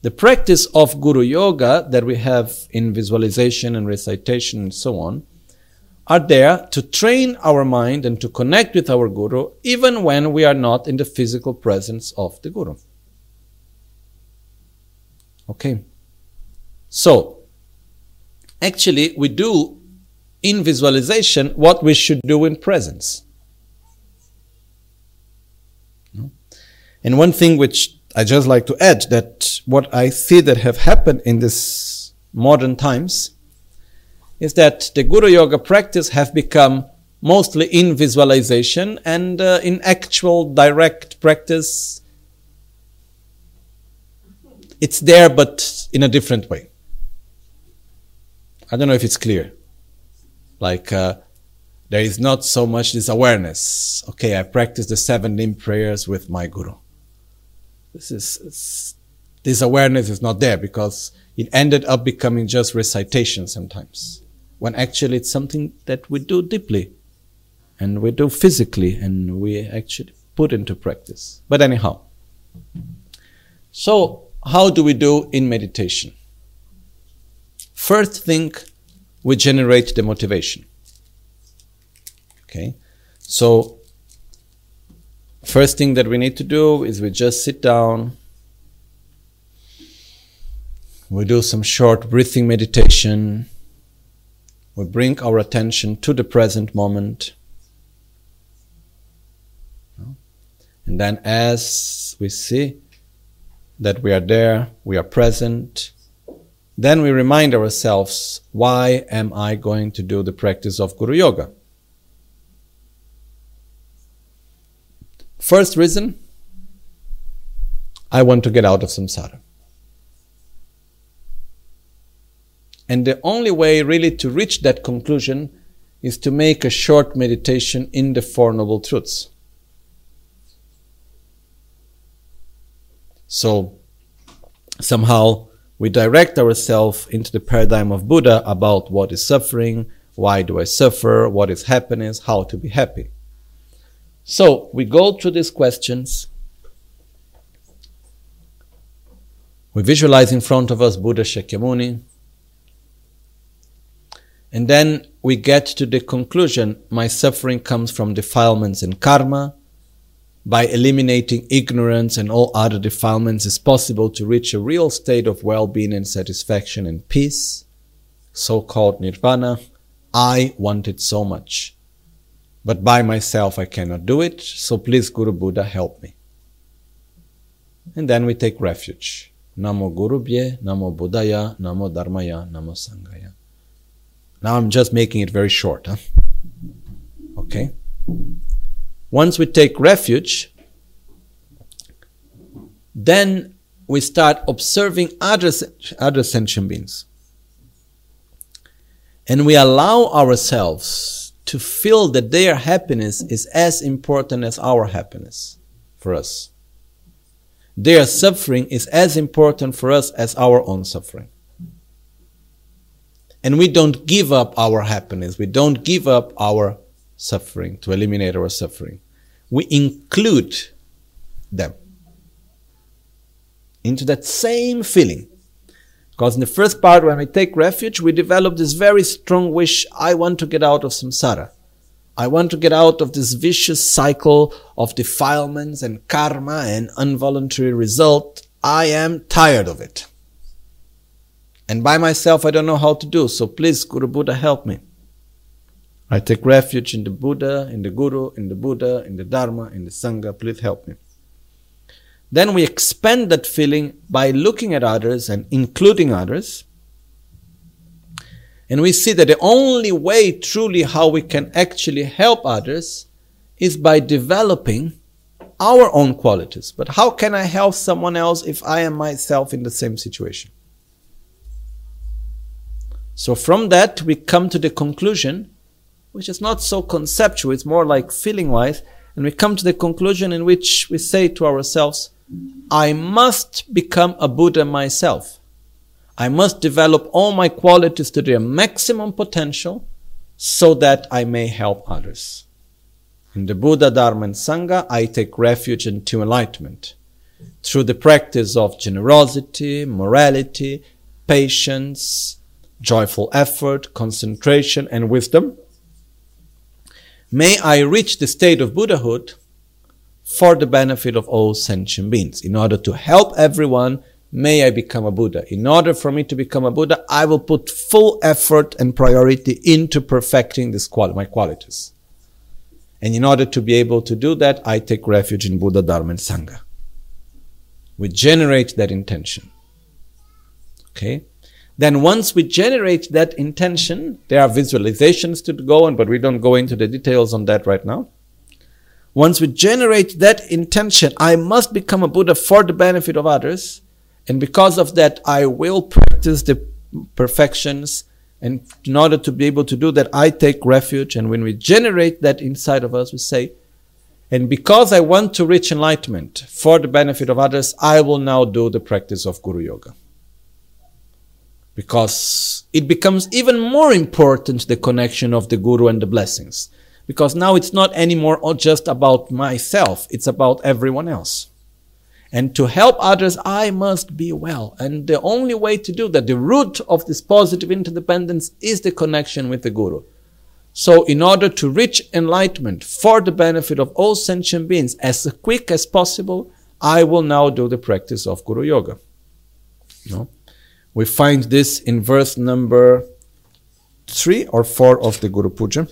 The practice of Guru Yoga that we have in visualization and recitation and so on are there to train our mind and to connect with our Guru even when we are not in the physical presence of the Guru. Okay. So, actually, we do in visualization what we should do in presence. And one thing which I just like to add that what I see that have happened in this modern times is that the Guru Yoga practice have become mostly in visualization and uh, in actual direct practice. It's there, but in a different way. I don't know if it's clear. Like, uh, there is not so much this awareness. Okay, I practice the seven limb prayers with my Guru. This is, this awareness is not there because it ended up becoming just recitation sometimes when actually it's something that we do deeply and we do physically and we actually put into practice. But anyhow, so how do we do in meditation? First thing, we generate the motivation. Okay, so first thing that we need to do is we just sit down. We do some short breathing meditation we bring our attention to the present moment. And then, as we see that we are there, we are present, then we remind ourselves why am I going to do the practice of Guru Yoga? First reason I want to get out of samsara. And the only way really to reach that conclusion is to make a short meditation in the Four Noble Truths. So somehow we direct ourselves into the paradigm of Buddha about what is suffering, why do I suffer, what is happiness, how to be happy. So we go through these questions. We visualize in front of us Buddha Shakyamuni. And then we get to the conclusion my suffering comes from defilements and karma. By eliminating ignorance and all other defilements, is possible to reach a real state of well being and satisfaction and peace, so called nirvana. I want it so much. But by myself I cannot do it, so please Guru Buddha help me. And then we take refuge. Namo Guru Bhye, Namo Buddhaya, Namo Dharmaya, Namo Sanghaya. Now I'm just making it very short. Huh? Okay. Once we take refuge, then we start observing other, other sentient beings. And we allow ourselves to feel that their happiness is as important as our happiness for us. Their suffering is as important for us as our own suffering. And we don't give up our happiness. We don't give up our suffering to eliminate our suffering. We include them into that same feeling. Because in the first part, when we take refuge, we develop this very strong wish I want to get out of samsara. I want to get out of this vicious cycle of defilements and karma and involuntary result. I am tired of it. And by myself, I don't know how to do. So please, Guru Buddha, help me. I take refuge in the Buddha, in the Guru, in the Buddha, in the Dharma, in the Sangha. Please help me. Then we expand that feeling by looking at others and including others. And we see that the only way truly how we can actually help others is by developing our own qualities. But how can I help someone else if I am myself in the same situation? So from that, we come to the conclusion, which is not so conceptual, it's more like feeling wise, and we come to the conclusion in which we say to ourselves, I must become a Buddha myself. I must develop all my qualities to their maximum potential so that I may help others. In the Buddha, Dharma, and Sangha, I take refuge into enlightenment. Through the practice of generosity, morality, patience, joyful effort, concentration, and wisdom, may I reach the state of Buddhahood for the benefit of all sentient beings. In order to help everyone, may I become a Buddha. In order for me to become a Buddha, I will put full effort and priority into perfecting this quali- my qualities. And in order to be able to do that, I take refuge in Buddha, Dharma, and Sangha. We generate that intention. Okay? Then once we generate that intention, there are visualizations to go on, but we don't go into the details on that right now. Once we generate that intention, I must become a Buddha for the benefit of others. And because of that, I will practice the perfections and in order to be able to do that, I take refuge. And when we generate that inside of us, we say, and because I want to reach enlightenment for the benefit of others, I will now do the practice of Guru Yoga. Because it becomes even more important the connection of the Guru and the blessings. Because now it's not anymore just about myself, it's about everyone else. And to help others, I must be well. And the only way to do that, the root of this positive interdependence is the connection with the Guru. So in order to reach enlightenment for the benefit of all sentient beings as quick as possible, I will now do the practice of Guru Yoga. No? We find this in verse number three or four of the Guru Puja.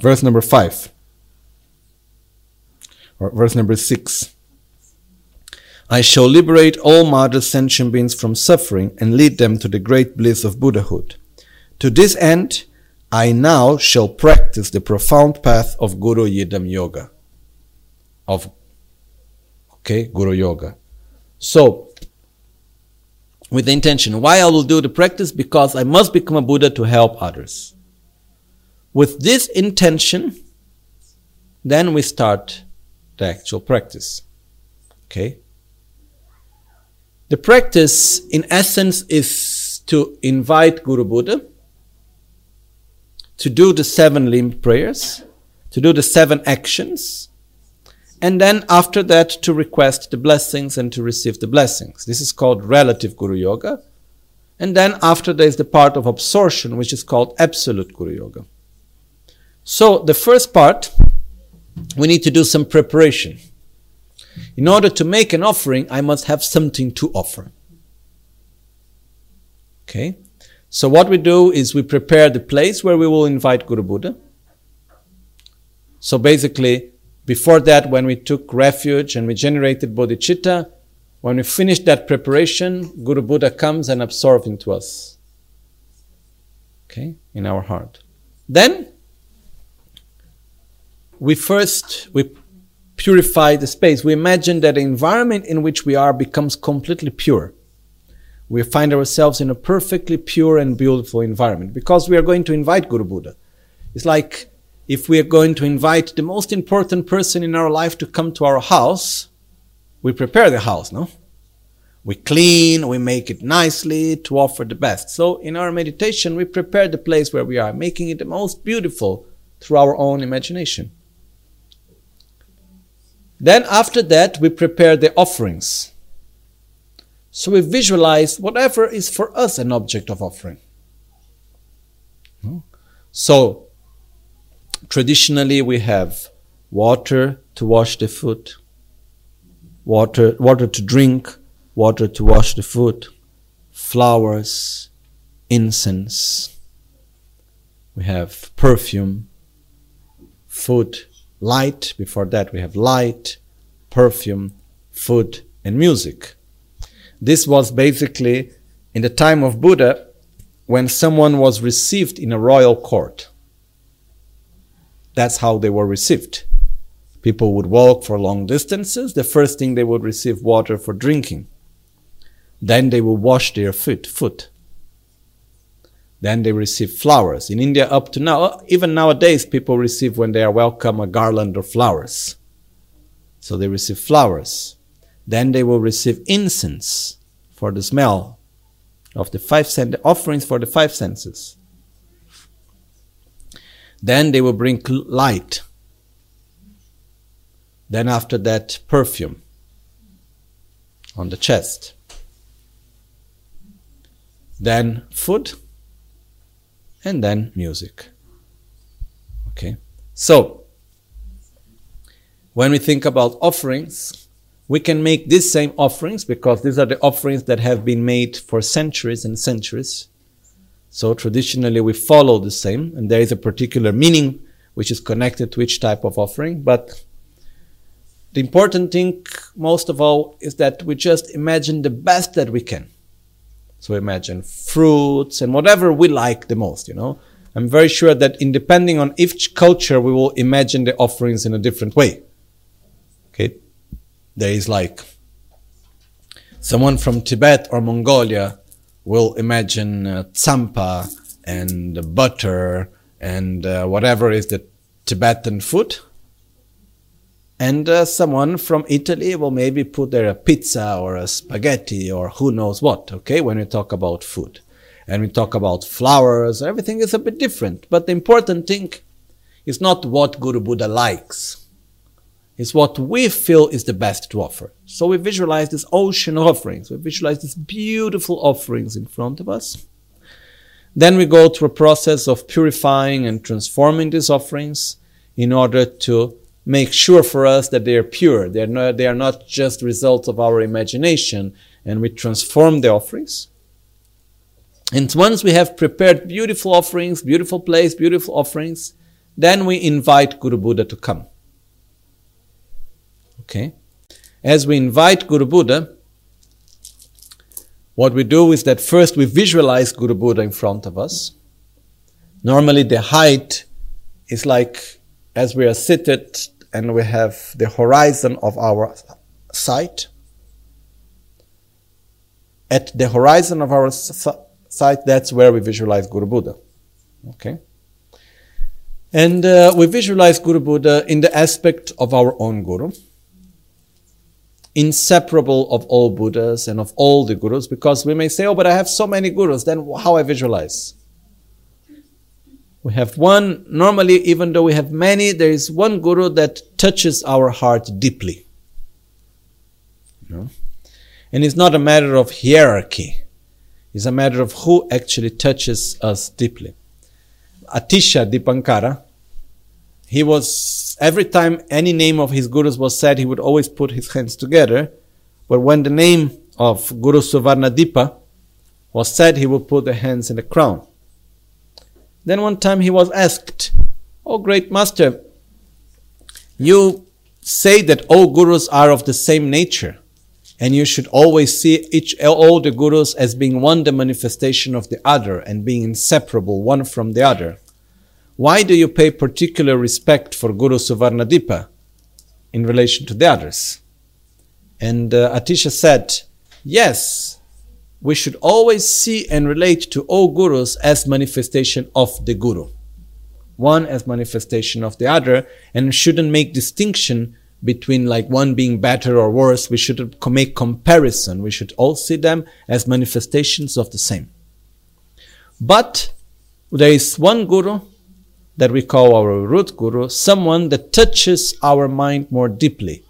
Verse number five. Or verse number six. I shall liberate all mother sentient beings from suffering and lead them to the great bliss of Buddhahood. To this end, I now shall practice the profound path of Guru Yidam Yoga. Of, okay, Guru Yoga. So, with the intention, why I will do the practice? Because I must become a Buddha to help others. With this intention, then we start the actual practice. Okay? The practice, in essence, is to invite Guru Buddha to do the seven limb prayers, to do the seven actions, and then after that to request the blessings and to receive the blessings. This is called relative Guru Yoga. And then after there is the part of absorption, which is called absolute Guru Yoga. So the first part, we need to do some preparation. In order to make an offering, I must have something to offer. Okay? So what we do is we prepare the place where we will invite Guru Buddha. So basically, before that, when we took refuge and we generated bodhicitta, when we finish that preparation, Guru Buddha comes and absorbs into us. Okay? In our heart. Then, we first, we purify the space. We imagine that the environment in which we are becomes completely pure. We find ourselves in a perfectly pure and beautiful environment because we are going to invite Guru Buddha. It's like if we are going to invite the most important person in our life to come to our house, we prepare the house, no? We clean, we make it nicely to offer the best. So in our meditation, we prepare the place where we are, making it the most beautiful through our own imagination. Then after that, we prepare the offerings. So we visualize whatever is for us an object of offering. So traditionally we have water to wash the foot, water, water to drink, water to wash the foot, flowers, incense. we have perfume, food, light. Before that, we have light, perfume, food, and music. This was basically in the time of Buddha when someone was received in a royal court. That's how they were received. People would walk for long distances. The first thing they would receive water for drinking. Then they would wash their foot. foot. Then they receive flowers. In India, up to now, even nowadays, people receive when they are welcome a garland of flowers. So they receive flowers. Then they will receive incense for the smell of the five sen- offerings for the five senses. Then they will bring light. Then after that, perfume on the chest. Then food and then music. Okay? So, when we think about offerings, we can make these same offerings because these are the offerings that have been made for centuries and centuries. So traditionally we follow the same, and there is a particular meaning which is connected to each type of offering. But the important thing, most of all, is that we just imagine the best that we can. So imagine fruits and whatever we like the most, you know. I'm very sure that in depending on each culture, we will imagine the offerings in a different way. Okay. There is like someone from Tibet or Mongolia will imagine uh, tsampa and butter and uh, whatever is the Tibetan food. And uh, someone from Italy will maybe put there a pizza or a spaghetti or who knows what, okay, when we talk about food. And we talk about flowers, everything is a bit different. But the important thing is not what Guru Buddha likes. It's what we feel is the best to offer. So we visualize this ocean of offerings. We visualize these beautiful offerings in front of us. Then we go through a process of purifying and transforming these offerings in order to make sure for us that they are pure. They are not, they are not just results of our imagination, and we transform the offerings. And once we have prepared beautiful offerings, beautiful place, beautiful offerings, then we invite Guru Buddha to come. Okay? As we invite Guru Buddha, what we do is that first we visualize Guru Buddha in front of us. Normally the height is like as we are seated and we have the horizon of our sight. At the horizon of our sight, that's where we visualize Guru Buddha. Okay? And uh, we visualize Guru Buddha in the aspect of our own Guru, inseparable of all Buddhas and of all the Gurus, because we may say, oh, but I have so many Gurus, then how I visualize? We have one, normally, even though we have many, there is one guru that touches our heart deeply. Know? And it's not a matter of hierarchy, it's a matter of who actually touches us deeply. Atisha Dipankara, he was, every time any name of his gurus was said, he would always put his hands together. But when the name of Guru Suvarnadipa was said, he would put the hands in the crown. Then one time he was asked, Oh great master, you say that all gurus are of the same nature, and you should always see each all the gurus as being one the manifestation of the other and being inseparable one from the other. Why do you pay particular respect for Guru Suvarnadipa in relation to the others? And uh, Atisha said, Yes, we should always see and relate to all gurus as manifestation of the guru. One as manifestation of the other and shouldn't make distinction between like one being better or worse. We should make comparison. We should all see them as manifestations of the same. But there is one guru that we call our root guru someone that touches our mind more deeply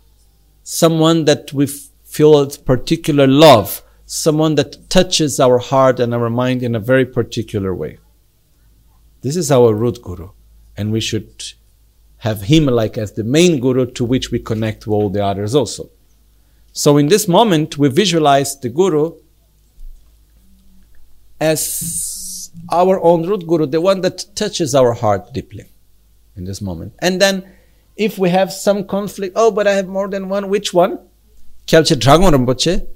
someone that we feel particular love someone that touches our heart and our mind in a very particular way. This is our root guru, and we should have him like as the main guru to which we connect to all the others also. So in this moment, we visualize the guru as our own root guru, the one that touches our heart deeply in this moment. And then if we have some conflict, oh, but I have more than one, which one? Kyabje Trijang Rinpoche,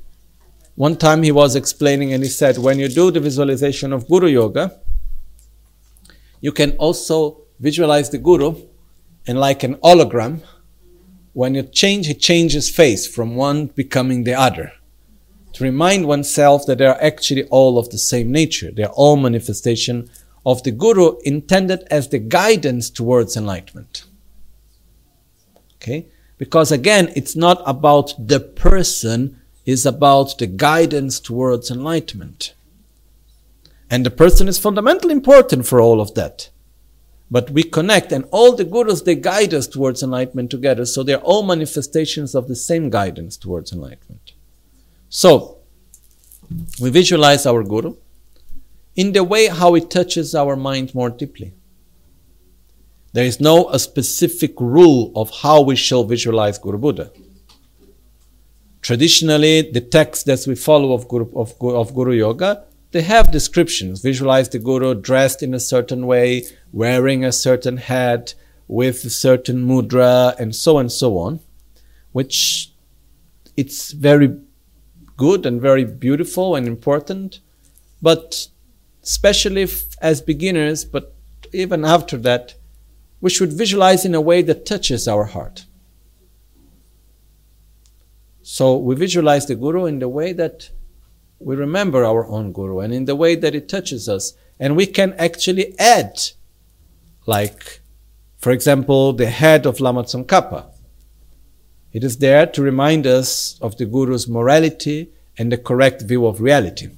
one time he was explaining and he said, when you do the visualization of Guru Yoga, you can also visualize the Guru and like an hologram, when you change, he changes face from one becoming the other. Remind oneself that they are actually all of the same nature. They are all manifestation of the Guru intended as the guidance towards enlightenment. Okay? Because again, it's not about the person, it's about the guidance towards enlightenment. And the person is fundamentally important for all of that. But we connect, and all the gurus, they guide us towards enlightenment together. So they're all manifestations of the same guidance towards enlightenment. So, we visualize our guru in the way how it touches our mind more deeply. There is no a specific rule of how we shall visualize Guru Buddha. Traditionally, the texts that we follow of Guru, of, of Guru Yoga, they have descriptions. Visualize the Guru dressed in a certain way, wearing a certain hat, with a certain mudra, and so on and so on, which it's very good and very beautiful and important, but especially as beginners, but even after that, we should visualize in a way that touches our heart. So we visualize the Guru in the way that we remember our own Guru and in the way that it touches us. And we can actually add, like, for example, the head of Lama Tsongkhapa. It is there to remind us of the Guru's morality and the correct view of reality.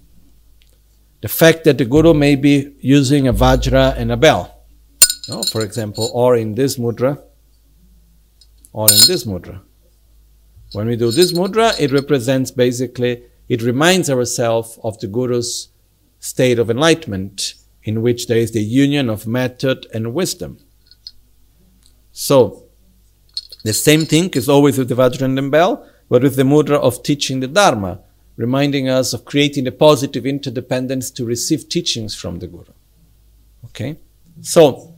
The fact that the Guru may be using a Vajra and a bell for example, or in this mudra, or in this mudra. When we do this mudra, it represents basically, it reminds ourselves of the Guru's state of enlightenment in which there is the union of method and wisdom. So, the same thing is always with the Vajra and bell, but with the mudra of teaching the Dharma, reminding us of creating a positive interdependence to receive teachings from the Guru. Okay? So,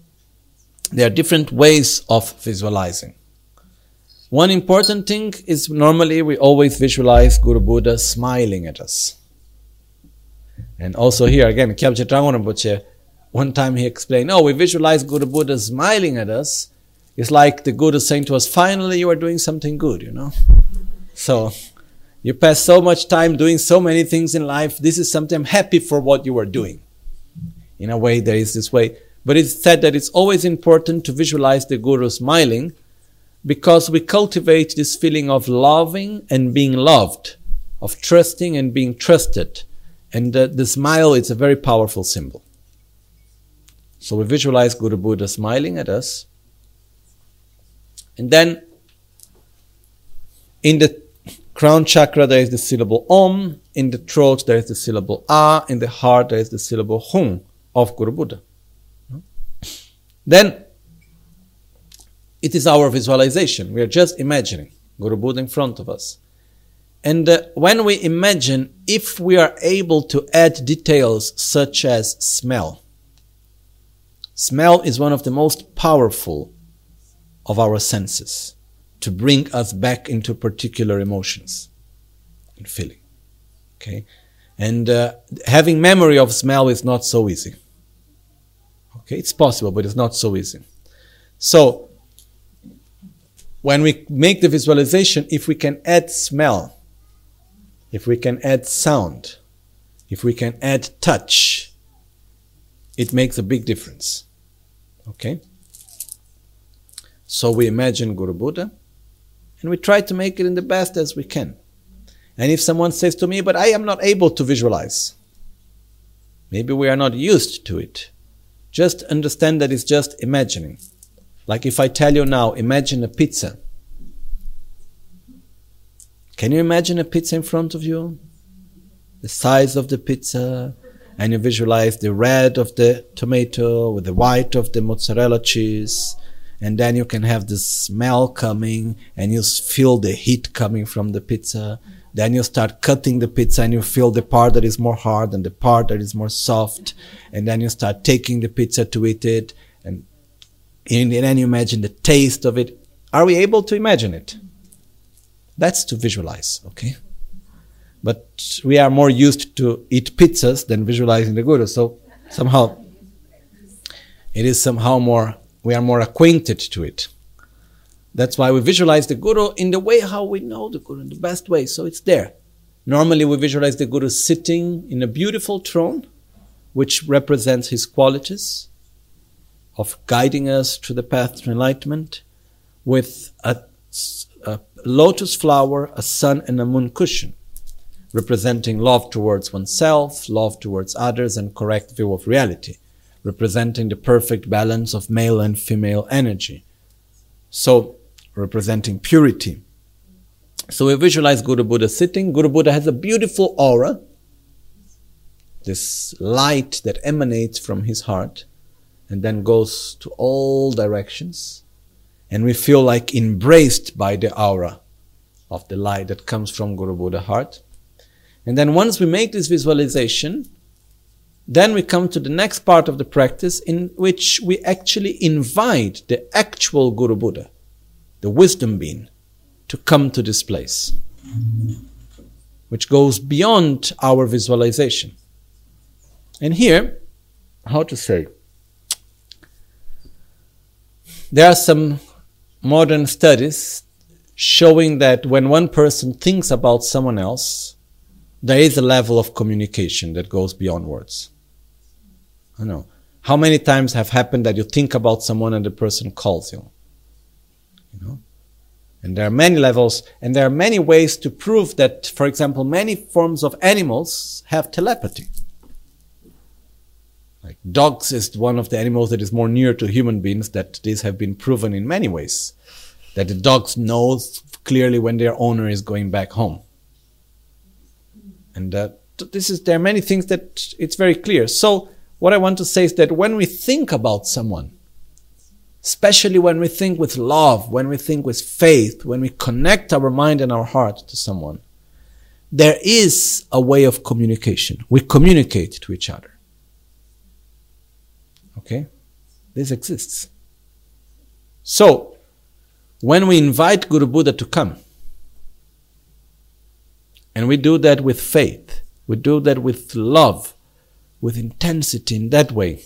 there are different ways of visualizing. One important thing is normally we always visualize Guru Buddha smiling at us. And also here again, Kyabje Rinpoche, one time he explained, oh, we visualize Guru Buddha smiling at us. It's like the Guru saying to us, finally you are doing something good, you know. So you pass so much time doing so many things in life. This is something I'm happy for what you are doing. In a way, there is this way but it's said that it's always important to visualize the Guru smiling because we cultivate this feeling of loving and being loved, of trusting and being trusted. And the, the smile is a very powerful symbol. So we visualize Guru Buddha smiling at us. And then in the crown chakra there is the syllable Om, in the throat there is the syllable A, in the heart there is the syllable Hum of Guru Buddha. Then it is our visualization. We are just imagining Guru Buddha in front of us. And uh, when we imagine, if we are able to add details such as smell, smell is one of the most powerful of our senses to bring us back into particular emotions and feeling. Okay? And uh, having memory of smell is not so easy. Okay, it's possible, but it's not so easy. So, when we make the visualization, if we can add smell, if we can add sound, if we can add touch, it makes a big difference. Okay? So we imagine Guru Buddha and we try to make it in the best as we can. And if someone says to me, but I am not able to visualize, maybe we are not used to it. Just understand that it's just imagining. Like if I tell you now, imagine a pizza. Can you imagine a pizza in front of you? The size of the pizza, and you visualize the red of the tomato with the white of the mozzarella cheese, and then you can have the smell coming, and you feel the heat coming from the pizza. Then you start cutting the pizza and you feel the part that is more hard and the part that is more soft. And then you start taking the pizza to eat it. And, and then you imagine the taste of it. Are we able to imagine it? That's to visualize, okay? But we are more used to eat pizzas than visualizing the guru. So somehow it is somehow more, we are more acquainted to it. That's why we visualize the Guru in the way how we know the Guru, in the best way. So it's there. Normally we visualize the Guru sitting in a beautiful throne, which represents his qualities of guiding us to the path to enlightenment, with a, a lotus flower, a sun, and a moon cushion, representing love towards oneself, love towards others, and correct view of reality, representing the perfect balance of male and female energy. So representing purity. So we visualize Guru Buddha sitting. Guru Buddha has a beautiful aura, this light that emanates from his heart and then goes to all directions. And we feel like embraced by the aura of the light that comes from Guru Buddha heart. And then once we make this visualization, then we come to the next part of the practice in which we actually invite the actual Guru Buddha the wisdom being, to come to this place, which goes beyond our visualization. And here, how to say, there are some modern studies showing that when one person thinks about someone else, there is a level of communication that goes beyond words. I know. How many times have happened that you think about someone and the person calls you? You know? And there are many levels, and there are many ways to prove that, for example, many forms of animals have telepathy. Like dogs is one of the animals that is more near to human beings, that these have been proven in many ways. That the dogs know clearly when their owner is going back home. And uh, this is, there are many things that it's very clear. So, what I want to say is that when we think about someone, especially when we think with love, when we think with faith, when we connect our mind and our heart to someone, there is a way of communication. We communicate to each other. Okay? This exists. So, when we invite Guru Buddha to come, and we do that with faith, we do that with love, with intensity in that way,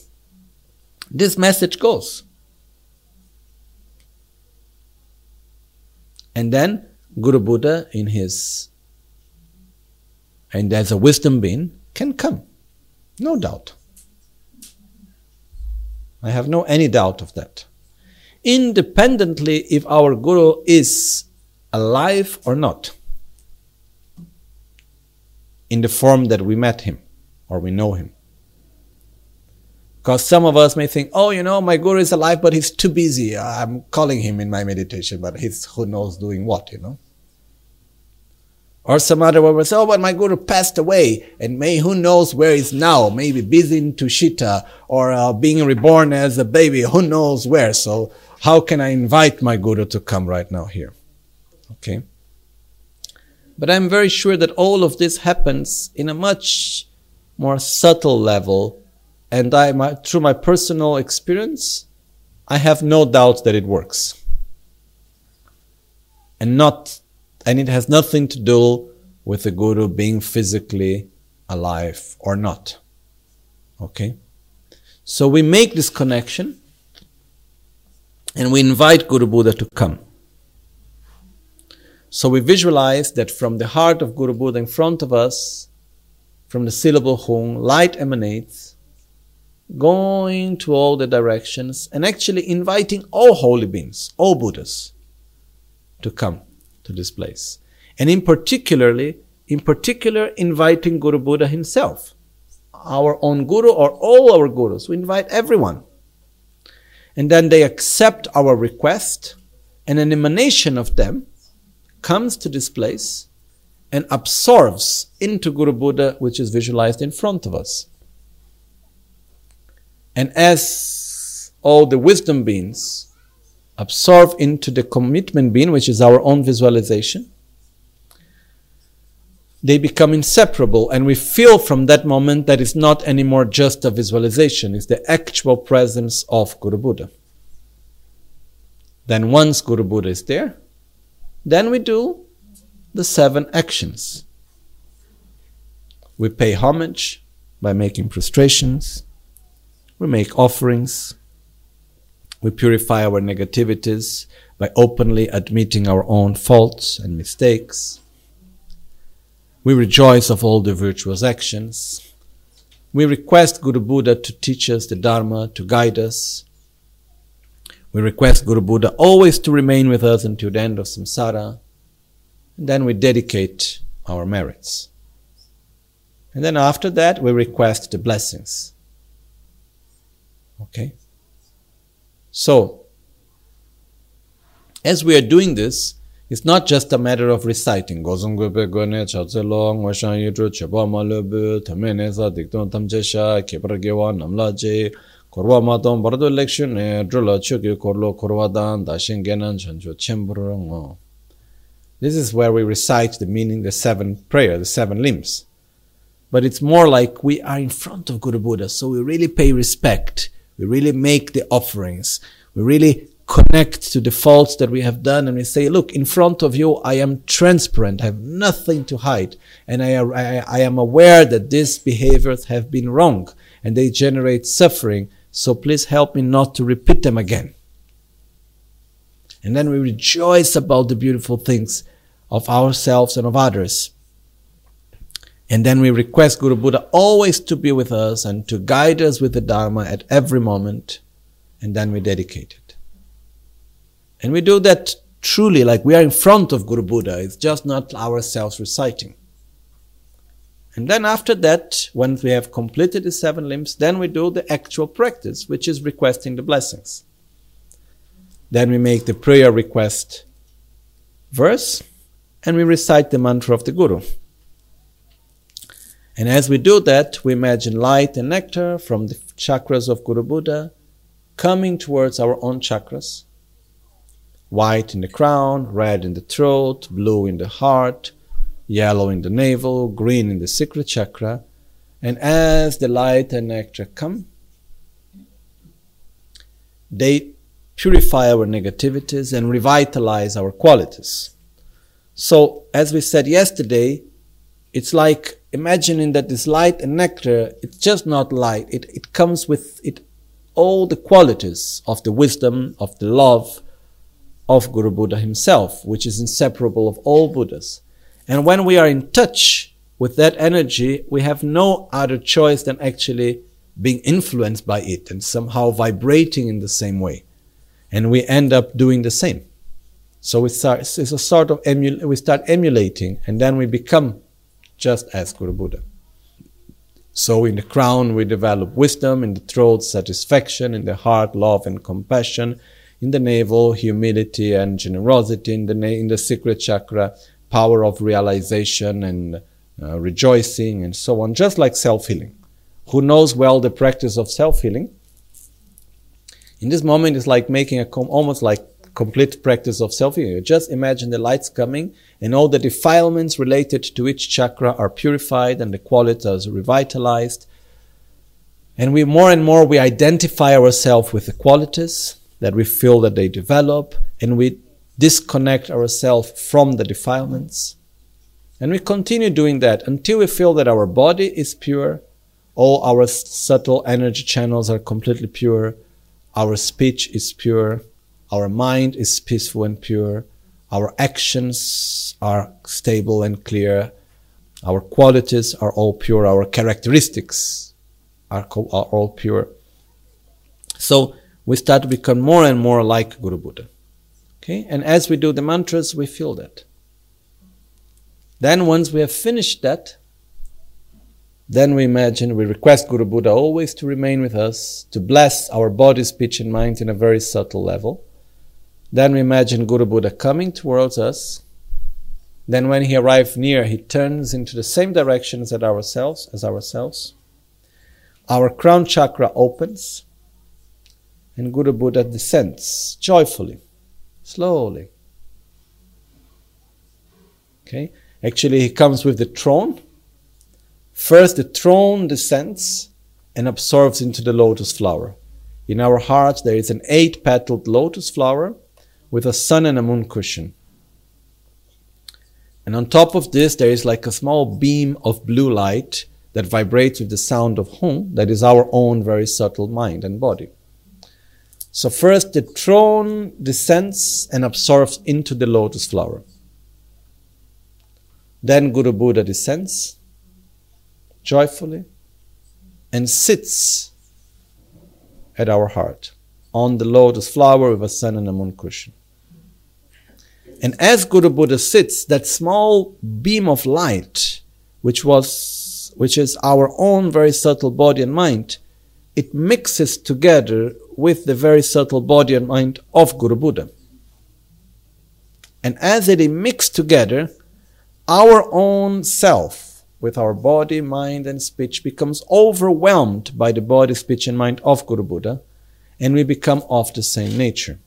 this message goes. And then Guru Buddha, in his, and as a wisdom being, can come. No doubt. I have no any doubt of that. Independently if our Guru is alive or not, in the form that we met him or we know him. Because some of us may think, oh, you know, my guru is alive, but he's too busy. I'm calling him in my meditation, but he's who knows doing what, you know. Or some other one will say, oh, but my guru passed away, and may who knows where he's now? Maybe busy in Tushita, or uh, being reborn as a baby, who knows where? So how can I invite my guru to come right now here? Okay. But I'm very sure that all of this happens in a much more subtle level and I, my, through my personal experience, I have no doubt that it works. And not, and it has nothing to do with the guru being physically alive or not. Okay? So we make this connection and we invite Guru Buddha to come. So we visualize that from the heart of Guru Buddha in front of us, from the syllable Hung, light emanates going to all the directions and actually inviting all holy beings, all Buddhas, to come to this place. And in particularly, in particular, inviting Guru Buddha himself, our own Guru or all our Gurus. We invite everyone. And then they accept our request, and an emanation of them comes to this place and absorbs into Guru Buddha, which is visualized in front of us. And as all the wisdom beings absorb into the commitment being, which is our own visualization, they become inseparable and we feel from that moment that it's not anymore just a visualization, it's the actual presence of Guru Buddha. Then once Guru Buddha is there, then we do the seven actions. We pay homage by making prostrations, we make offerings, we purify our negativities by openly admitting our own faults and mistakes. We rejoice of all the virtuous actions. We request Guru Buddha to teach us the Dharma, to guide us. We request Guru Buddha always to remain with us until the end of samsara. And then we dedicate our merits. And then after that, we request the blessings. Okay? So, as we are doing this, it's not just a matter of reciting. korwa matong bardo election e drola choki korlo korwa dan da shingenan chanjo chembro ngo this is where we recite the meaning the seven prayer the seven limbs but it's more like we are in front of guru buddha so we really pay respect we really make the offerings we really connect to the faults that we have done and we say look in front of you i am transparent i have nothing to hide and i, I, I am aware that these behaviors have been wrong and they generate suffering so please help me not to repeat them again. And then we rejoice about the beautiful things of ourselves and of others. And then we request Guru Buddha always to be with us and to guide us with the Dharma at every moment. And then we dedicate it. And we do that truly like we are in front of Guru Buddha. It's just not ourselves reciting. And then after that, once we have completed the seven limbs, then we do the actual practice, which is requesting the blessings. Then we make the prayer request verse and we recite the mantra of the Guru. And as we do that, we imagine light and nectar from the chakras of Guru Buddha coming towards our own chakras. White in the crown, red in the throat, blue in the heart, yellow in the navel, green in the secret chakra. And as the light and nectar come, they purify our negativities and revitalize our qualities. So, as we said yesterday, it's like imagining that this light and nectar, it's just not light. It, it comes with it all the qualities of the wisdom, of the love of Guru Buddha himself, which is inseparable of all Buddhas. And when we are in touch with that energy, we have no other choice than actually being influenced by it and somehow vibrating in the same way. And we end up doing the same. So it starts, it's a sort of we start emulating and then we become just as Guru Buddha. So in the crown we develop wisdom, in the throat satisfaction, in the heart love and compassion, in the navel humility and generosity, in the, na- in the secret chakra power of realization and uh, rejoicing and so on, just like self healing. Who knows well the practice of self healing? In this moment, it's like making a com- almost like complete practice of self healing. Just imagine the lights coming and all the defilements related to each chakra are purified and the qualities are revitalized. And we more and more we identify ourselves with the qualities that we feel that they develop and we disconnect ourselves from the defilements. And we continue doing that until we feel that our body is pure, all our subtle energy channels are completely pure, our speech is pure, our mind is peaceful and pure, our actions are stable and clear, our qualities are all pure, our characteristics are, are all pure. So we start to become more and more like Guru Buddha. Okay? And as we do the mantras, we feel that. Then once we have finished that, then we imagine, we request Guru Buddha always to remain with us, to bless our body, speech, and mind in a very subtle level. Then we imagine Guru Buddha coming towards us. Then when he arrives near, he turns into the same direction as ourselves, as ourselves. Our crown chakra opens, and Guru Buddha descends joyfully slowly. Okay? Actually, he comes with the throne. First, the throne descends and absorbs into the lotus flower. In our heart, there is an eight petaled lotus flower with a sun and a moon cushion. And on top of this, there is like a small beam of blue light that vibrates with the sound of Hum, that is our own very subtle mind and body. So, first, the throne descends and absorbs into the lotus flower. Then Guru Buddha descends joyfully and sits at our heart on the lotus flower with a sun and a moon cushion. And as Guru Buddha sits, that small beam of light, which was, which is our own very subtle body and mind, it mixes together with the very subtle body and mind of Guru Buddha. And as they mix together, our own self, with our body, mind, and speech, becomes overwhelmed by the body, speech, and mind of Guru Buddha, and we become of the same nature.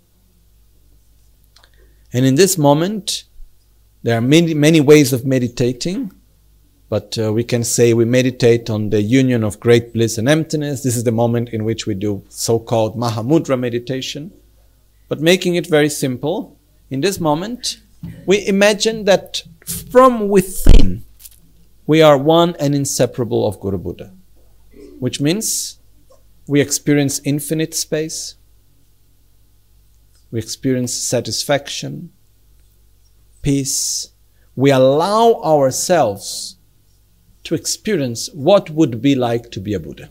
And in this moment, there are many, many ways of meditating, but uh, we can say we meditate on the union of great bliss and emptiness. This is the moment in which we do so called Mahamudra meditation. But making it very simple, in this moment, we imagine that from within we are one and inseparable of Guru Buddha, which means we experience infinite space, we experience satisfaction, peace. We allow ourselves to experience what would be like to be a Buddha.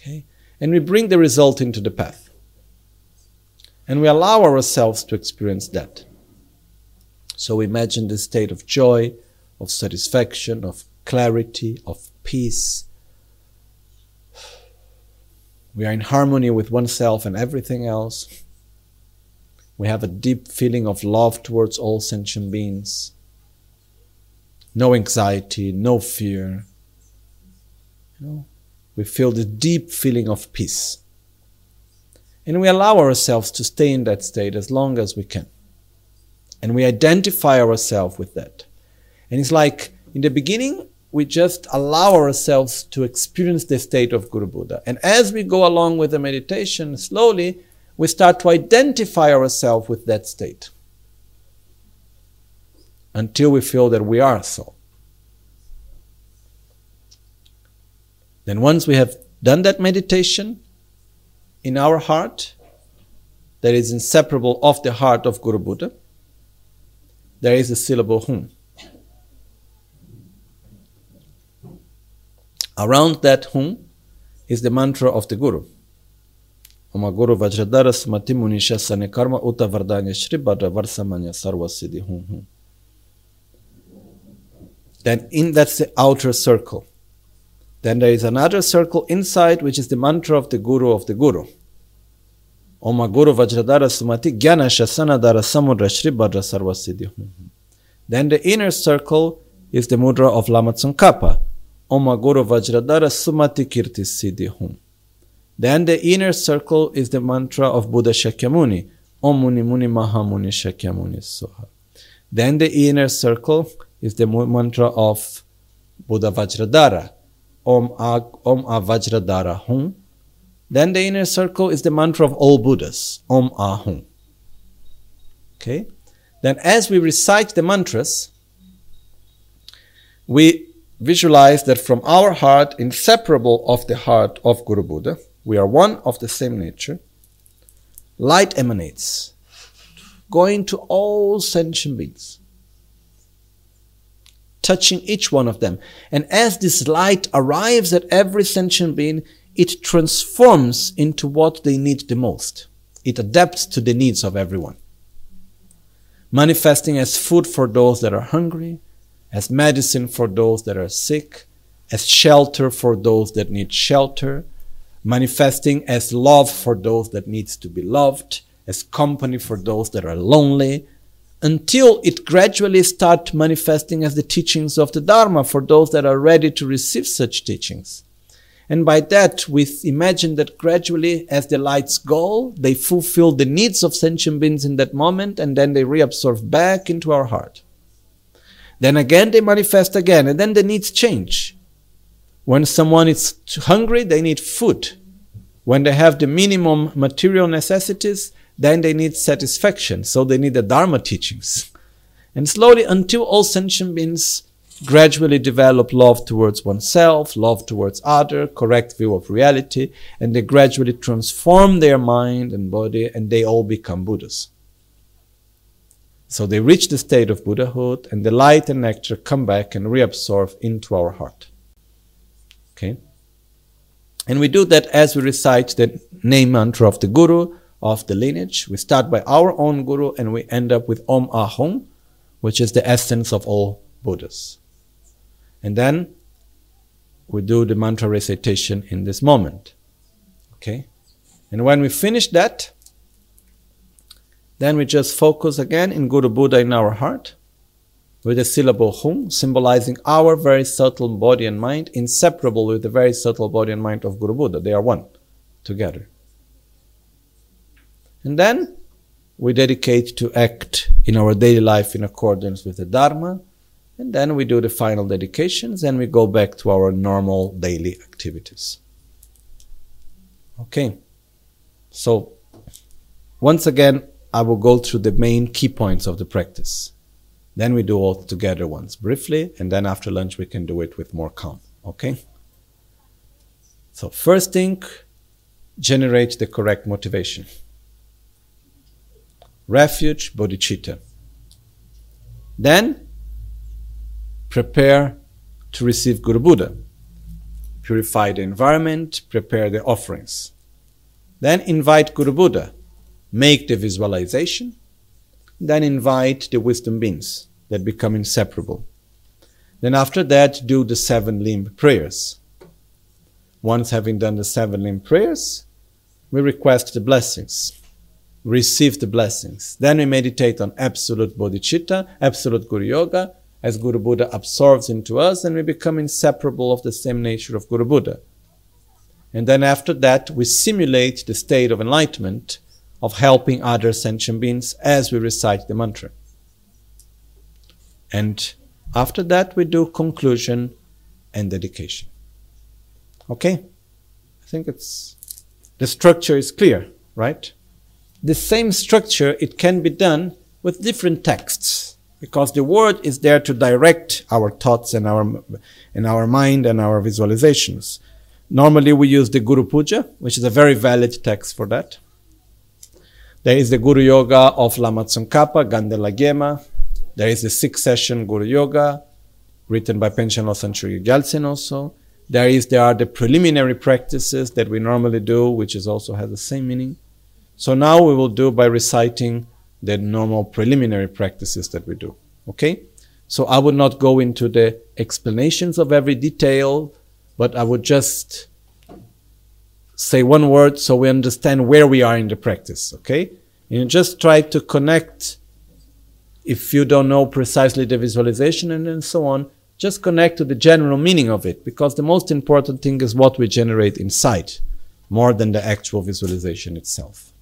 Okay? And we bring the result into the path. And we allow ourselves to experience that. So imagine the state of joy, of satisfaction, of clarity, of peace, we are in harmony with oneself and everything else. We have a deep feeling of love towards all sentient beings. No anxiety, no fear. You know, we feel the deep feeling of peace. And we allow ourselves to stay in that state as long as we can. And we identify ourselves with that. And it's like in the beginning, we just allow ourselves to experience the state of Guru Buddha. And as we go along with the meditation, slowly we start to identify ourselves with that state until we feel that we are so. Then, once we have done that meditation in our heart, that is inseparable of the heart of Guru Buddha, there is a syllable Hum. Around that hum is the mantra of the Guru. Oma Guru Vajradhara Sumati Munisha Sane Karma Uta Vardanya Shri Bhadra Varsamanya Sarva Siddhi Hum Hum. Then in that's the outer circle. Then there is another circle inside which is the mantra of the Guru of the Guru. Oma Guru Vajradhara Sumati Jnana Shasana Dara Samudra Shri Bhadra Sarva Siddhi Hum Hum. Then the inner circle is the mudra of Lama Tsongkhapa Om Guru Vajradhara Sumati Kirti Siddhi Hum. Then the inner circle is the mantra of Buddha Shakyamuni. Om Muni Muni Mahamuni Shakyamuni Soha. Then the inner circle is the mantra of Buddha Vajradhara. Om A, Om A Vajradhara Hum. Then the inner circle is the mantra of all Buddhas. Om A Hum. Okay? Then as we recite the mantras, we visualize that from our heart, inseparable of the heart of Guru Buddha, we are one of the same nature, light emanates, going to all sentient beings, touching each one of them. And as this light arrives at every sentient being, it transforms into what they need the most. It adapts to the needs of everyone. Manifesting as food for those that are hungry, as medicine for those that are sick, as shelter for those that need shelter, manifesting as love for those that needs to be loved, as company for those that are lonely, until it gradually start manifesting as the teachings of the Dharma for those that are ready to receive such teachings. And by that, we imagine that gradually, as the lights go, they fulfill the needs of sentient beings in that moment, and then they reabsorb back into our heart. Then again, they manifest again, and then the needs change. When someone is hungry, they need food. When they have the minimum material necessities, then they need satisfaction. So they need the Dharma teachings. And slowly, until all sentient beings gradually develop love towards oneself, love towards other, correct view of reality, and they gradually transform their mind and body, and they all become Buddhas. So they reach the state of Buddhahood, and the light and nectar come back and reabsorb into our heart. Okay? And we do that as we recite the name mantra of the Guru, of the lineage. We start by our own Guru and we end up with Om Ahom, which is the essence of all Buddhas. And then we do the mantra recitation in this moment. Okay? And when we finish that, then we just focus again in Guru Buddha in our heart with the syllable hum, symbolizing our very subtle body and mind, inseparable with the very subtle body and mind of Guru Buddha. They are one together. And then we dedicate to act in our daily life in accordance with the Dharma. And then we do the final dedications and we go back to our normal daily activities. Okay. So, once again, I will go through the main key points of the practice. Then we do all together once briefly, and then after lunch we can do it with more calm. Okay? So, first thing, generate the correct motivation. Refuge, bodhicitta. Then, prepare to receive Guru Buddha. Purify the environment, prepare the offerings. Then invite Guru Buddha. Make the visualization. Then invite the wisdom beings that become inseparable. Then after that, do the seven limb prayers. Once having done the seven limb prayers, we request the blessings, receive the blessings. Then we meditate on absolute bodhicitta, absolute Guru Yoga, as Guru Buddha absorbs into us, and we become inseparable of the same nature of Guru Buddha. And then after that, we simulate the state of enlightenment of helping other sentient beings as we recite the mantra. And after that, we do conclusion and dedication. Okay? I think it's the structure is clear, right? The same structure, it can be done with different texts because the word is there to direct our thoughts and our, in our mind and our visualizations. Normally we use the Guru Puja, which is a very valid text for that. There is the Guru Yoga of Lama Tsongkhapa, Ganden Lha Gyema, there is the six session Guru Yoga, written by Losang Chökyi Gyaltsen also. There is there are the preliminary practices that we normally do, which is also has the same meaning. So now we will do by reciting the normal preliminary practices that we do. Okay? So I would not go into the explanations of every detail, but I would just say one word so we understand where we are in the practice. Okay? And just try to connect if you don't know precisely the visualization and, and so on, just connect to the general meaning of it because the most important thing is what we generate inside more than the actual visualization itself.